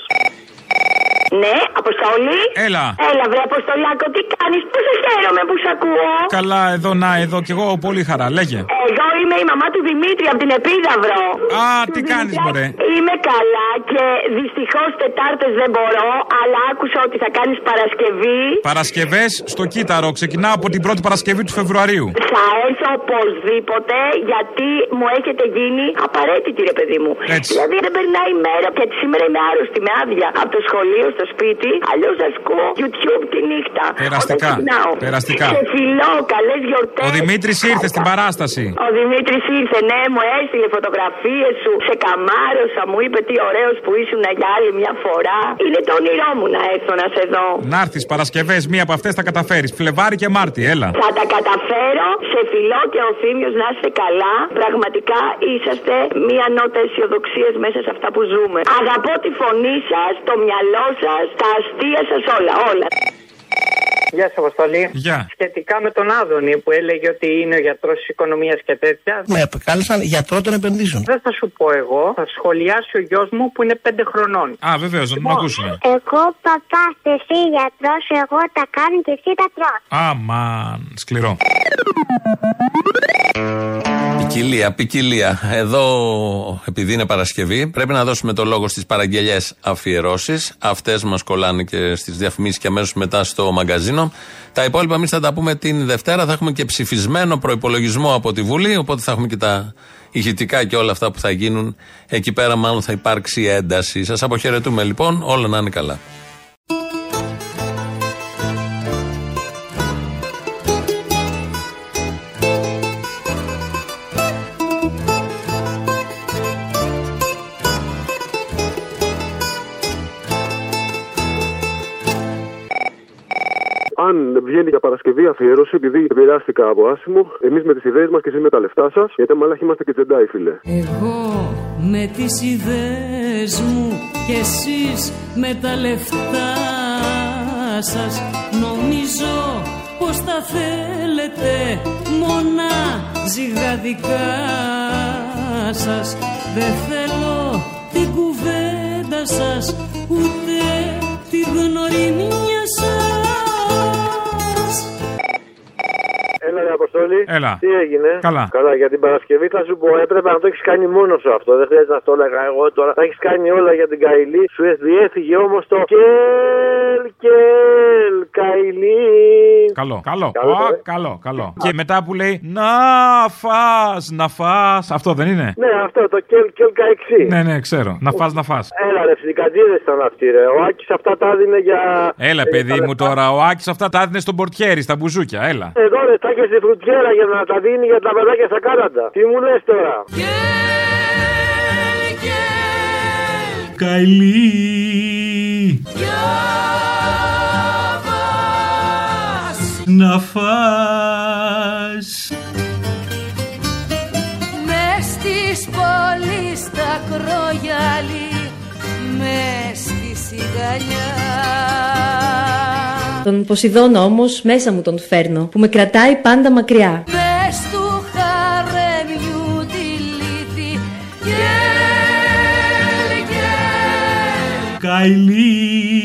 Ναι, Αποστόλη. Έλα. Έλα, βρε Αποστολάκο, τι κάνεις, πόσο χαίρομαι που σ' ακούω. Καλά, εδώ, να, εδώ κι εγώ πολύ χαρά. Λέγε. Εγώ είμαι η μαμά του Δημήτρη από την Επίδαυρο. Α, τι κάνεις, μωρέ; Είμαι καλά και δυστυχώς Τετάρτες δεν μπορώ, αλλά άκουσα ότι θα κάνεις Παρασκευή. Παρασκευές στο Κύτταρο. Ξεκινάω από την πρώτη Παρασκευή του Φεβρουαρίου. Θα έρθω οπωσδήποτε γιατί μου έχετε γίνει απαραίτητη, ρε παιδί μου. Έτσι. Δηλαδή δεν περνάει η μέρα, γιατί σήμερα είμαι άρρωστη με άδεια από το σχολείο στο σπίτι. Αλλιώς ασκώ YouTube τη νύχτα. Περαστικά. Όταν ξυπνάω. Περαστικά. Σε φιλώ, καλές γιορτές. Ο Δημήτρης ήρθε στην παράσταση. Ο Δημήτρης Δημήτρη ήρθε, ναι, μου έστειλε φωτογραφίες σου. Σε καμάρωσα, μου είπε τι ωραίος που ήσουν για άλλη μια φορά. Είναι το όνειρό μου να έρθω να σε δω. Να έρθεις Παρασκευές, μία από αυτές θα καταφέρεις. Φλεβάρι και Μάρτι, έλα. Θα τα καταφέρω. Σε φιλό και ο Θήμιο να είστε καλά. Πραγματικά είσαστε μία νότα αισιοδοξία μέσα σε αυτά που ζούμε. Αγαπώ τη φωνή σας, το μυαλό σας, τα αστεία σας όλα, όλα. Γεια σας, Αποστολή. Γεια. Σχετικά με τον Άδωνη που έλεγε ότι είναι ο γιατρός της οικονομίας και τέτοια. Με επικάλεσαν γιατρό των επενδύσεων. Δεν θα σου πω εγώ, θα σχολιάσει ο γιος μου που είναι 5 χρονών. Α, βεβαίως, να τον ακούσουμε. Εγώ παπά, εσύ γιατρός, εγώ τα κάνω και εσύ τα τρως. Αμαν, σκληρό. Ποικιλία, ποικιλία. Εδώ, επειδή είναι Παρασκευή, πρέπει να δώσουμε το λόγο στις παραγγελίε αφιερώσεις. Αυτές μας κολλάνε και στις διαφημίσεις και αμέσως μετά στο μαγκαζίνο. Τα υπόλοιπα εμείς θα τα πούμε την Δευτέρα. Θα έχουμε και ψηφισμένο προπολογισμό από τη Βουλή. Οπότε θα έχουμε και τα ηχητικά και όλα αυτά που θα γίνουν. Εκεί πέρα, μάλλον θα υπάρξει ένταση. Σας αποχαιρετούμε λοιπόν. Όλα να είναι καλά. Αν βγαίνει για Παρασκευή αφιέρωση, επειδή επηρεάστηκα από άσημο, εμείς με τις ιδέες μας και εσεί με τα λεφτά σας, γιατί μαλάχοι είμαστε και τζεντάι, φίλε. Εγώ με τις ιδέες μου και εσείς με τα λεφτά σας Νομίζω πως τα θέλετε μόνα ζυγαδικά σας Δεν θέλω την κουβέντα σας ούτε τη γνωριμία σας Έλα, ρε Αποστόλη. Έλα. Τι έγινε; Καλά. Καλά, για την Παρασκευή θα σου πω, έπρεπε να το έχεις κάνει μόνος σου αυτό. Δεν χρειάζεται να το έλεγα εγώ τώρα. Θα έχεις κάνει όλα για την Καηλή. Σου διέφυγε όμως το Κελ, Κελ, Καηλή. Καλό, καλό. Καλό, Ω, ε. καλό, καλό. Και μετά που λέει να φας, να φας. Αυτό δεν είναι; Ναι, αυτό το Κελ, Κελ, Καεξή. Ναι, ναι, ξέρω. Να φας, να φας. Έλα, ρε, φυσικατζίδε ήταν αυτοί, ρε. Ο Άκης αυτά τα έδινε για. Έλα, ε, παιδί τα μου λεφτά. τώρα. Ο Άκης αυτά τα έδινε στον πορτιέρι, στα μπουζούκια. Έλα. Εδώ ρε, τα και στη φρουτιέρα για να τα δίνει για τα παιδάκια στα κάναντα. Τι μου λες τώρα; Καηλή. Να φας. Μες στις πόλεις τα κρογιάλι Μες στη σιγαλιά Τον Ποσειδώνα όμως μέσα μου τον φέρνω που με κρατάει πάντα μακριά. Μες του χαρέμιου τη λύθη Γελ, γελ Καηλή.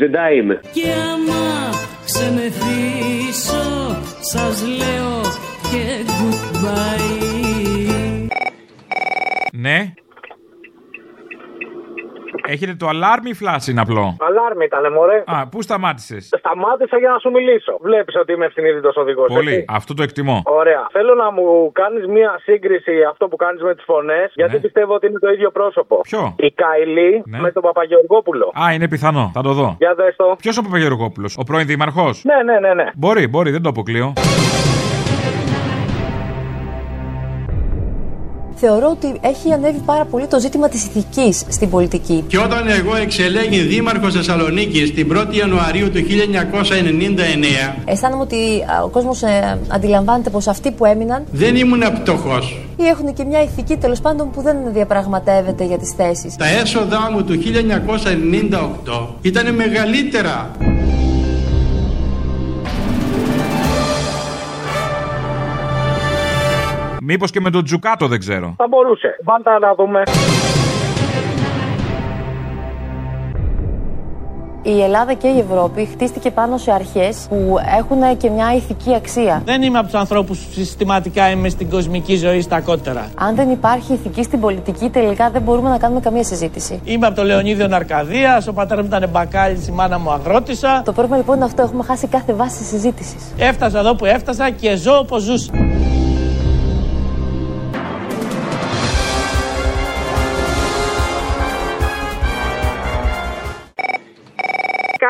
Τζεντάι είμαι. και άμα ξεμεθύσω σας λέω και goodbye Ναι. Έχετε το αλάρμ ή φλάση είναι απλό; Αλάρμ ήταν, μωρέ. Α, πού σταμάτησες; Σταμάτησα για να σου μιλήσω. Βλέπεις ότι είμαι ευθυνίδητος οδηγός. Πολύ. Αυτό το εκτιμώ. Ωραία. Θέλω να μου κάνεις μία σύγκριση αυτό που κάνεις με τις φωνές, γιατί πιστεύω ότι είναι το ίδιο πρόσωπο. Ναι. Ποιο; Η Καηλή Ναι. με τον Παπαγεωργόπουλο. Α, είναι πιθανό. Θα το δω. Για δες το. Ποιος ο Παπαγεωργόπουλος, ο πρώην δήμαρχος; Ναι, ναι, ναι, ναι. Μπορεί, μπορεί, δεν το αποκλείω. Θεωρώ ότι έχει ανέβει πάρα πολύ το ζήτημα της ηθικής στην πολιτική. Και όταν εγώ εξελέγει δήμαρχος Θεσσαλονίκης την 1η Ιανουαρίου του 1999 Αισθάνομαι ότι α, ο κόσμος ε, αντιλαμβάνεται πως αυτοί που έμειναν δεν ήμουν πτωχός. ή έχουν και μια ηθική τέλος πάντων που δεν διαπραγματεύεται για τις θέσεις. Τα έσοδά μου του 1998 ήταν μεγαλύτερα. Μήπως και με τον Τζουκάτο δεν ξέρω. Θα μπορούσε. Πάντα να δούμε. Η Ελλάδα και η Ευρώπη χτίστηκε πάνω σε αρχές που έχουν και μια ηθική αξία. Δεν είμαι από τους ανθρώπους που συστηματικά είμαι στην κοσμική ζωή στα κότερα. Αν δεν υπάρχει ηθική στην πολιτική, τελικά δεν μπορούμε να κάνουμε καμία συζήτηση. Είμαι από το Λεωνίδιο Ναρκαδίας, ο πατέρας μου ήταν μπακάλι, η μάνα μου αγρότησα. Το πρόβλημα λοιπόν είναι αυτό, έχουμε χάσει κάθε βάση συζήτησης. Έφτασα εδώ που έφτασα και ζω όπως ζούσα.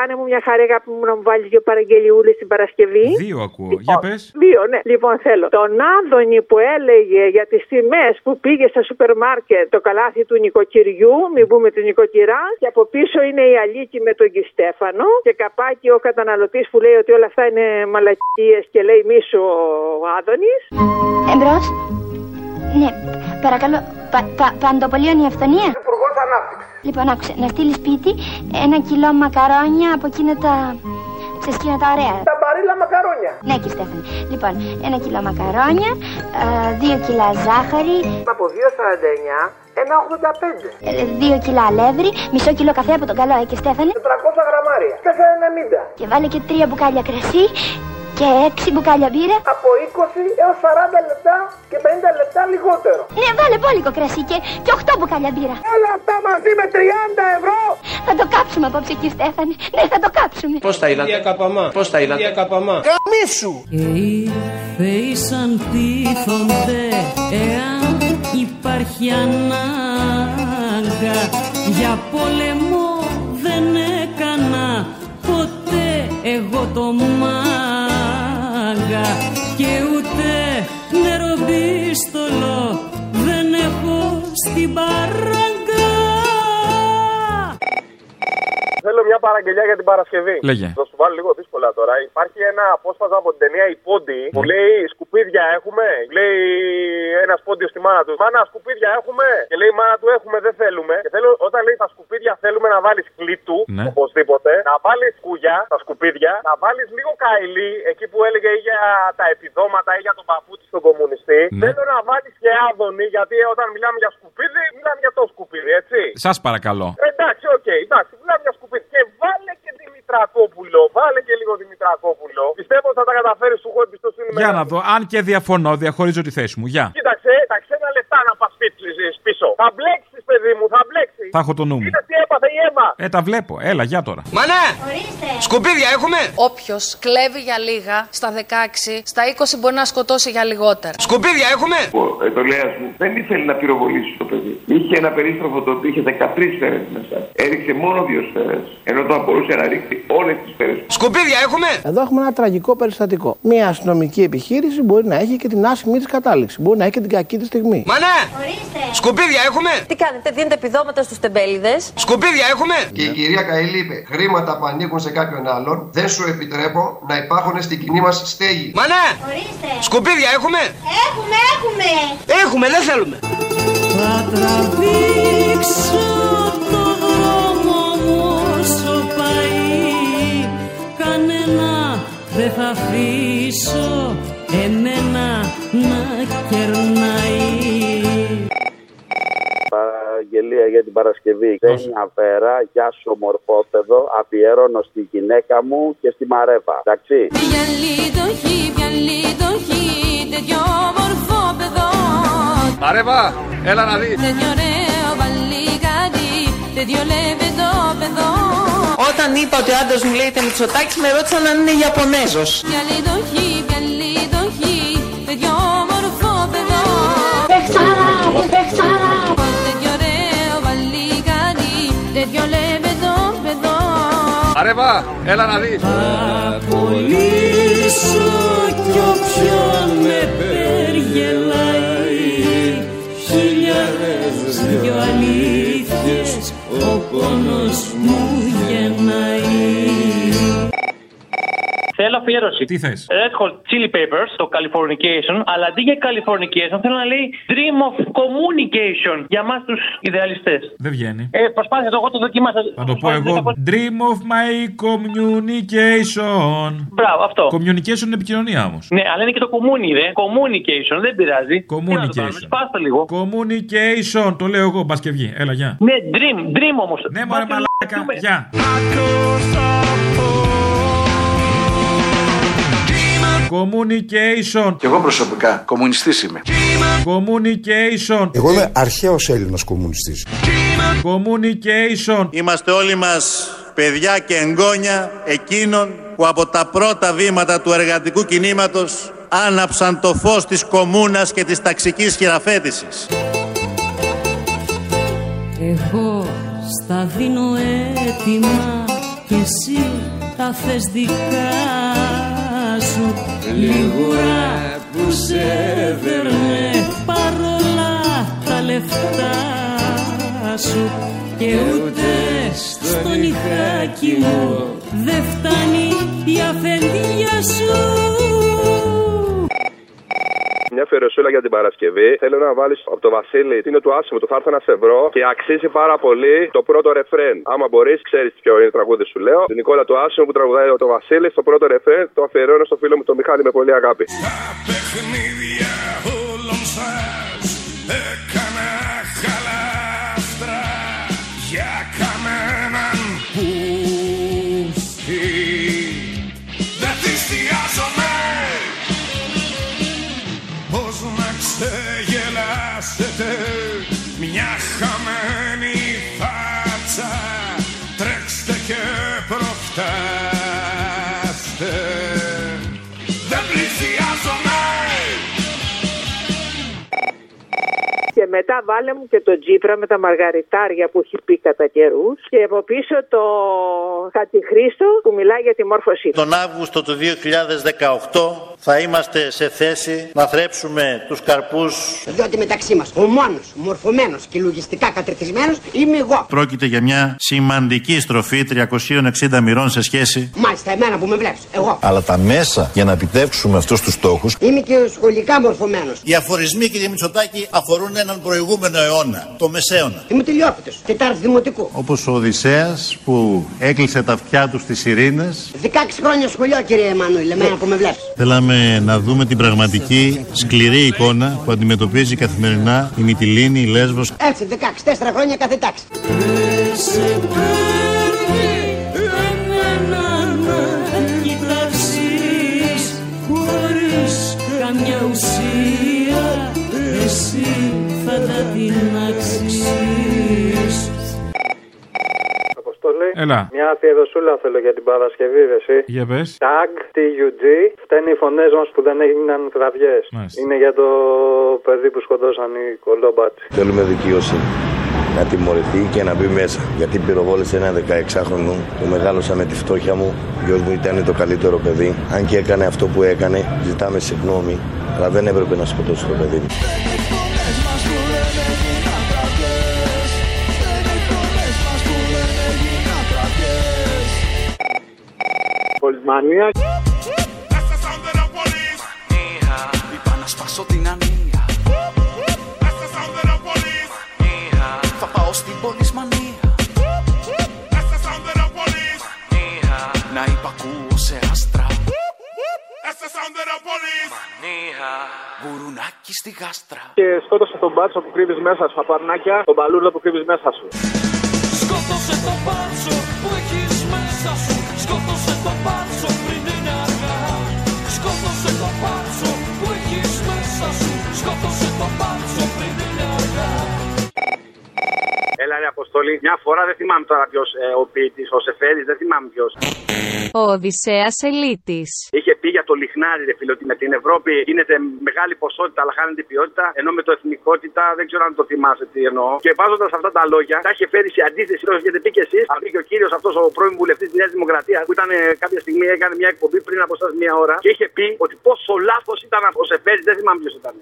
Κάνε μου μια χαρά αγάπη μου να μου βάλεις δύο παραγγελιούλες την Παρασκευή. Δύο ακούω. Για πες. Δύο, ναι. Λοιπόν, θέλω. Τον Άδωνη που έλεγε για τις τιμές που πήγε στα σούπερ μάρκετ το καλάθι του νοικοκυριού, μην πούμε την νοικοκυρά, και από πίσω είναι η Αλίκη με τον Κιστέφανο και καπάκι ο καταναλωτής που λέει ότι όλα αυτά είναι μαλακίες και λέει μίσο ο Άδωνης. Εμπρός. Ναι, παρακαλώ. Πα, πα, παντοπολίων η αυθονία. Υπουργός Ανάπτυξης. Λοιπόν, άκουσε. Να στείλει σπίτι ένα κιλό μακαρόνια από εκείνα τα. Ξέρεις εκείνα τα ωραία. Τα μπαρίλα μακαρόνια. Ναι, και Στέφανη. Λοιπόν, ένα κιλό μακαρόνια, α, δύο κιλά ζάχαρη, Από 2,49 ένα 85. ε, δύο κιλά αλεύρι, μισό κιλό καφέ από τον καλό, ε, και Στέφανη. 400 γραμμάρια. 4,90. Και βάλε και τρία μπουκάλια κρασί και έξι μπουκάλια μπύρα. Από 20 έως 40 λεπτά και 50 λεπτά λιγότερο. Ναι, βάλε πόλικο κρασί και, και 8 μπουκάλια μπύρα. Όλα αυτά μαζί με 30 ευρώ. Θα το κάψουμε απόψε, κύριε Στέφανη. Ναι, θα το κάψουμε. Πώς τα είδατε. Πώς τα είδατε. Καμίσου. Και οι θεοί σαν τίθονται εάν υπάρχει ανάγκα Για πόλεμο δεν έκανα ποτέ εγώ το μάγκα Και ούτε νεροπίστολο δεν έχω στην παράγκα Θέλω μια παραγγελιά για την Παρασκευή. Λέγε. Θα σου βάλω λίγο δύσκολα τώρα. Υπάρχει ένα απόσπασμα από την ταινία Η Πόντι που λέει Σκουπίδια έχουμε; Λέει ένας πόντιος στη μάνα του. Μάνα, σκουπίδια έχουμε; Και λέει η μάνα του έχουμε, δεν θέλουμε. Και θέλω όταν λέει τα σκουπίδια θέλουμε να βάλεις κλίτου. Ναι. Οπωσδήποτε. Να βάλεις κούγια στα σκουπίδια. Να βάλεις λίγο καηλή εκεί που έλεγε ή για τα επιδόματα ή για τον παππούτσι στον κομμουνιστή. Ναι. Θέλω να βάλεις και άδωνη γιατί όταν μιλάμε για σκουπίδι, μιλάμε για το σκουπίδι, έτσι. Σας παρακαλώ. Εντάξει, οκ, εντάξει, μιλάμε για σκουπίδι. Και βάλε και Δημητρακόπουλο. Βάλε και λίγο Δημητρακόπουλο. Πιστεύω ότι θα τα καταφέρεις, σου έχω εμπιστοσύνη Για μεγάλη. να δω. Αν και διαφωνώ, διαχωρίζω τη θέση μου. Γεια. Κοίταξε, τα ξένα λεφτά να πας πίσω. Θα μπλέξεις, παιδί μου, θα μπλέξεις. Θα έχω το νου μου. Είδε τι έπαθε η αίμα. Ε, τα βλέπω. Έλα, γεια τώρα. Μανέ! Σκουπίδια έχουμε! Όποιος κλέβει για λίγα στα 16, στα 20 μπορεί να σκοτώσει για λιγότερα. Σκουπίδια έχουμε! Ο ετολέα μου δεν ήθελε να πυροβολήσει το παιδί. Είχε ένα περίστροφο το οποίο είχε 13 σφαίρες μέσα. Έριξε μόνο δύο σφαίρες. Ενώ το μπορούσε να ρίξει όλες τις σφαίρες. Σκουπίδια έχουμε! Εδώ έχουμε ένα τραγικό περιστατικό. Μια αστυνομική επιχείρηση μπορεί να έχει και την άσχημη της κατάληξη. Μπορεί να έχει και την κακή της στιγμή. Μανέ! Σκουπίδια έχουμε! Τι κάνετε, δίνετε επιδόματα στους τεμπέληδες. Σκουπίδια έχουμε! Και η κυρία Καηλή είπε: Χρήματα που ανήκουν σε κάποιον άλλον δεν σου επιτρέπω να υπάρχουν στην κοινή μας στέγη. Μανέ! Σκουπίδια έχουμε! Έχουμε, έχουμε. Έχουμε, δεν θέλουμε! Θα τραβήξω το δρόμο μου όσο πάει Κανένα δεν θα αφήσω εμένα να κερνάει Παραγγελία για την Παρασκευή. Ξένια Βέρα, γεια σου ομορφόπεδο. Αφιέρωνω στη γυναίκα μου και στη Μαρέβα. Εντάξει. Βιαλί το χι, βιαλί το χι, τέτοιο μορφό παιδό Μαρέβα, έλα να δεις. Τέτοιο ωραίο βαλίκαρι, τέτοιο λεβεντό παιδό Όταν είπα ότι ο άντρας μου λέγεται Μητσοτάκης με ρώτησαν αν είναι Ιαπωνέζος. Βιαλί το τέτοιο λεβεντό παιδό Μαρέβα, έλα να δεις. Κολλήσω κι όποιον με περγελάει. Χιλιάδες δυο αλήθειες ο πόνος μου γεννάει Θέλω αφιέρωση. Τι θες; Red Hot Chili Peppers, το Californication, αλλά αντί για Californication θέλω να λέει Dream of Communication για εμά τους ιδεαλιστές. Δεν βγαίνει. Ε, προσπάθησα το εγώ το δοκίμασα. Θα το πω εγώ. Dream of my communication. Μπράβο, αυτό. Communication είναι επικοινωνία όμως. Ναι, αλλά είναι και το communi, δε. Communication, δεν πειράζει. Communication. Σπάστε λίγο. Communication, το λέω εγώ, μπας και βγει. Έλα, γεια. Ναι, dream, dream όμως. Ναι, μωρέ, μαλάκα, φιλάκια. Γεια. Communication. Και εγώ προσωπικά κομμουνιστής είμαι. Communication. Εγώ είμαι αρχαίος Έλληνας κομμουνιστής. Communication. Είμαστε όλοι μας παιδιά και εγγόνια εκείνων που από τα πρώτα βήματα του εργατικού κινήματος άναψαν το φως της κομμούνας και της ταξικής χειραφέτησης. Εγώ στα δίνω έτοιμα και εσύ τα θες δικά σου Λιγούρα που σε δέρνε παρόλα τα λεφτά σου. Και ούτε στο νυχάκι μου δεν φτάνει η αφεντία σου Μια φεροσούλα για την Παρασκευή. Θέλω να βάλεις από το Βασίλη. Τι είναι του άσημου, το θα έρθω να σε βρω. Και αξίζει πάρα πολύ το πρώτο ρεφρέν. Άμα μπορείς, ξέρεις ποιο είναι το τραγούδι σου λέω. Την Νικόλα του άσημου που τραγουδάει το Βασίλη. Στο πρώτο ρεφρέν το αφιερώνω στο φίλο μου το Μιχάλη με πολύ αγάπη. παιχνίδια όλων σας έκανα χαλάστρα για κανέναν πούστη δεν θυσιάζομαι να ξεγελάσετε μια χαμένη φάτσα τρέξτε και προφτάστε Και μετά βάλε μου και το τζίπρα με τα μαργαριτάρια που έχει πει κατά καιρούς. Και από πίσω το Χατιχρίστο που μιλάει για τη μόρφωσή του. Τον Αύγουστο του 2018 θα είμαστε σε θέση να θρέψουμε τους καρπούς Διότι μεταξύ μας ο μόνο μορφωμένος και λογιστικά κατρετισμένο είμαι εγώ. Πρόκειται για μια σημαντική στροφή 360 μοιρών σε σχέση Μάλιστα, εμένα που με βλέπεις. Εγώ. Αλλά τα μέσα για να επιτεύξουμε αυτούς τους στόχους Είμαι και σχολικά μορφωμένος. Οι αφορισμοί κύριε Μητσοτάκη αφορούν έναν προηγούμενο αιώνα, το Μεσαίωνα. Είμαι τελειόφυτο. Τετάρτη δημοτικού. Όπως ο Οδυσσέας που έκλεισε τα αυτιά του στις ειρήνες 16 χρόνια σχολείο, κύριε Εμμανουήλ, εμένα που με βλέπεις. Θέλαμε να δούμε την πραγματική σκληρή εικόνα που αντιμετωπίζει καθημερινά η Μυτιλίνη, η Λέσβος Έτσι, 16, 4 χρόνια κάθε τάξη. Έλα. Μια αφιερωσούλα θέλω για την Παρασκευή, ρε, εσύ. Για πες. Tag, TUG, φταίνει οι φωνές μας που δεν έγιναν κραυγές. Μάλιστα. Είναι για το παιδί που σκοτώσαν οι κολόμπατσι. Θέλουμε δικαιοσύνη. Να τιμωρηθεί και να μπει μέσα. Γιατί πυροβόλησε ένα 16χρονο που μεγάλωσα με τη φτώχεια μου. Ο γιος μου ήταν το καλύτερο παιδί. Αν και έκανε αυτό που έκανε, ζητάμε συγγνώμη. Αλλά δεν έπρεπε να σκοτώσει το παιδί μου. Πολυμανία. Είπα να σπάσω την ανία. Θα πάω στην πολυσμανία. Να υπακούω σε άστρα. Γουρουνάκι στη γάστρα. Και σκότωσε τον μπάτσο που κρύβεις μέσα σου. Απαρνάκια, τον μπαλούρδο που κρύβεις μέσα σου. Σκότωσε το μπάτσο που έχεις μέσα σου Σκότωσε το μπάτσο πριν είναι αργά. Σκότωσε το μπάτσο που έχεις μέσα σου. Σκότωσε το μπάτσο πριν είναι αργά Έλα ρε Αποστολή, μια φορά δεν θυμάμαι τώρα ποιος ο ποιητής, ο Σεφέρης, δεν θυμάμαι ποιος. Ο Οδυσσέας Ελίτης. Είχε πει για το λιχνάρι, ρε φίλε, ότι με την Ευρώπη γίνεται μεγάλη ποσότητα, αλλά χάνεται η ποιότητα. Ενώ με το εθνικότητα δεν ξέρω αν το θυμάσαι τι εννοώ. Και βάζοντας αυτά τα λόγια, τα είχε φέρει σε αντίθεση όσο γιατί πει και εσείς. Αν και ο κύριος αυτός ο πρώην βουλευτής της Νέας Δημοκρατίας, που ήταν ε, κάποια στιγμή έκανε μια εκπομπή πριν από εσά μια ώρα και είχε πει ότι πόσο λάθος ήταν ο Σεφέρης, δεν θυμάμαι ποιος ήταν.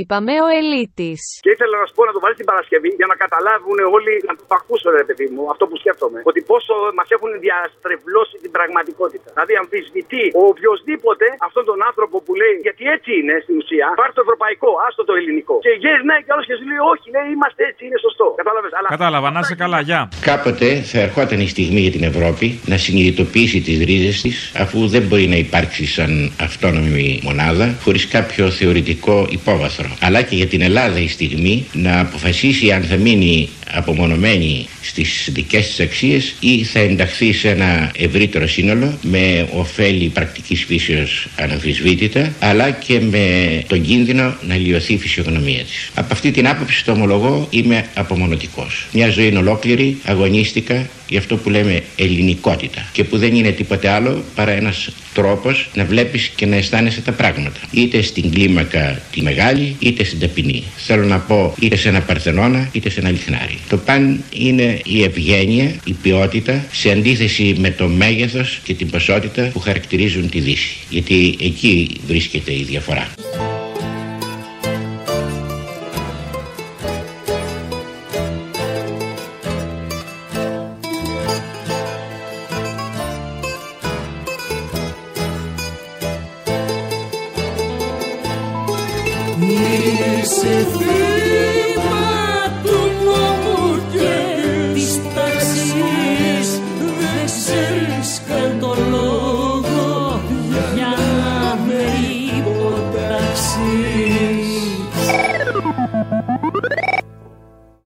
Είπαμε ο Ελίτης. Και ήθελα να σου πω να το βάλεις την Παρασκευή για να καταλάβουν όλοι, να το ακούσω ρε παιδί μου, αυτό που σκέφτομαι. Ότι πόσο μας έχουν διαστρεβλώσει την πραγματικότητα. Δηλαδή, αμφισβητεί ο οποιοδήποτε αυτόν τον άνθρωπο που λέει, γιατί έτσι είναι στην ουσία, πάρει το ευρωπαϊκό, άστο το ελληνικό. Και γυρνάει κι άλλος και σου λέει, Όχι, λέει, είμαστε έτσι, είναι σωστό. Κατάλαβες. Αλλά Κατάλαβα, να είσαι καλά, γεια. Κάποτε θα ερχόταν η στιγμή για την Ευρώπη να συνειδητοποιήσει τις ρίζες της αφού δεν μπορεί να υπάρξει σαν αυτόνομη μονάδα χωρίς κάποιο θεωρητικό υπόβαθρο. Αλλά και για την Ελλάδα η στιγμή να αποφασίσει αν θα μείνει απομονωμένη στις δικές της αξίες ή θα ενταχθεί σε ένα ευρύτερο σύνολο με ωφέλη πρακτικής φύσεως αναμφισβήτητα αλλά και με τον κίνδυνο να λιωθεί η φυσιογνωμία της. Από αυτή την άποψη το ομολογώ είμαι απομονωτικός. Μια ζωή είναι ολόκληρη, αγωνίστηκα για αυτό που λέμε ελληνικότητα και που δεν είναι τίποτε άλλο παρά ένας τρόπος να βλέπεις και να αισθάνεσαι τα πράγματα. Είτε στην κλίμακα τη μεγάλη είτε στην ταπεινή. Θέλω να πω είτε σε ένα παρθενώνα είτε σε ένα λιχνάρι. Το παν είναι η ευγένεια, η ποιότητα σε αντίθεση με το μέγεθος και την ποσότητα που χαρακτηρίζουν τη Δύση. Γιατί εκεί βρίσκεται η διαφορά.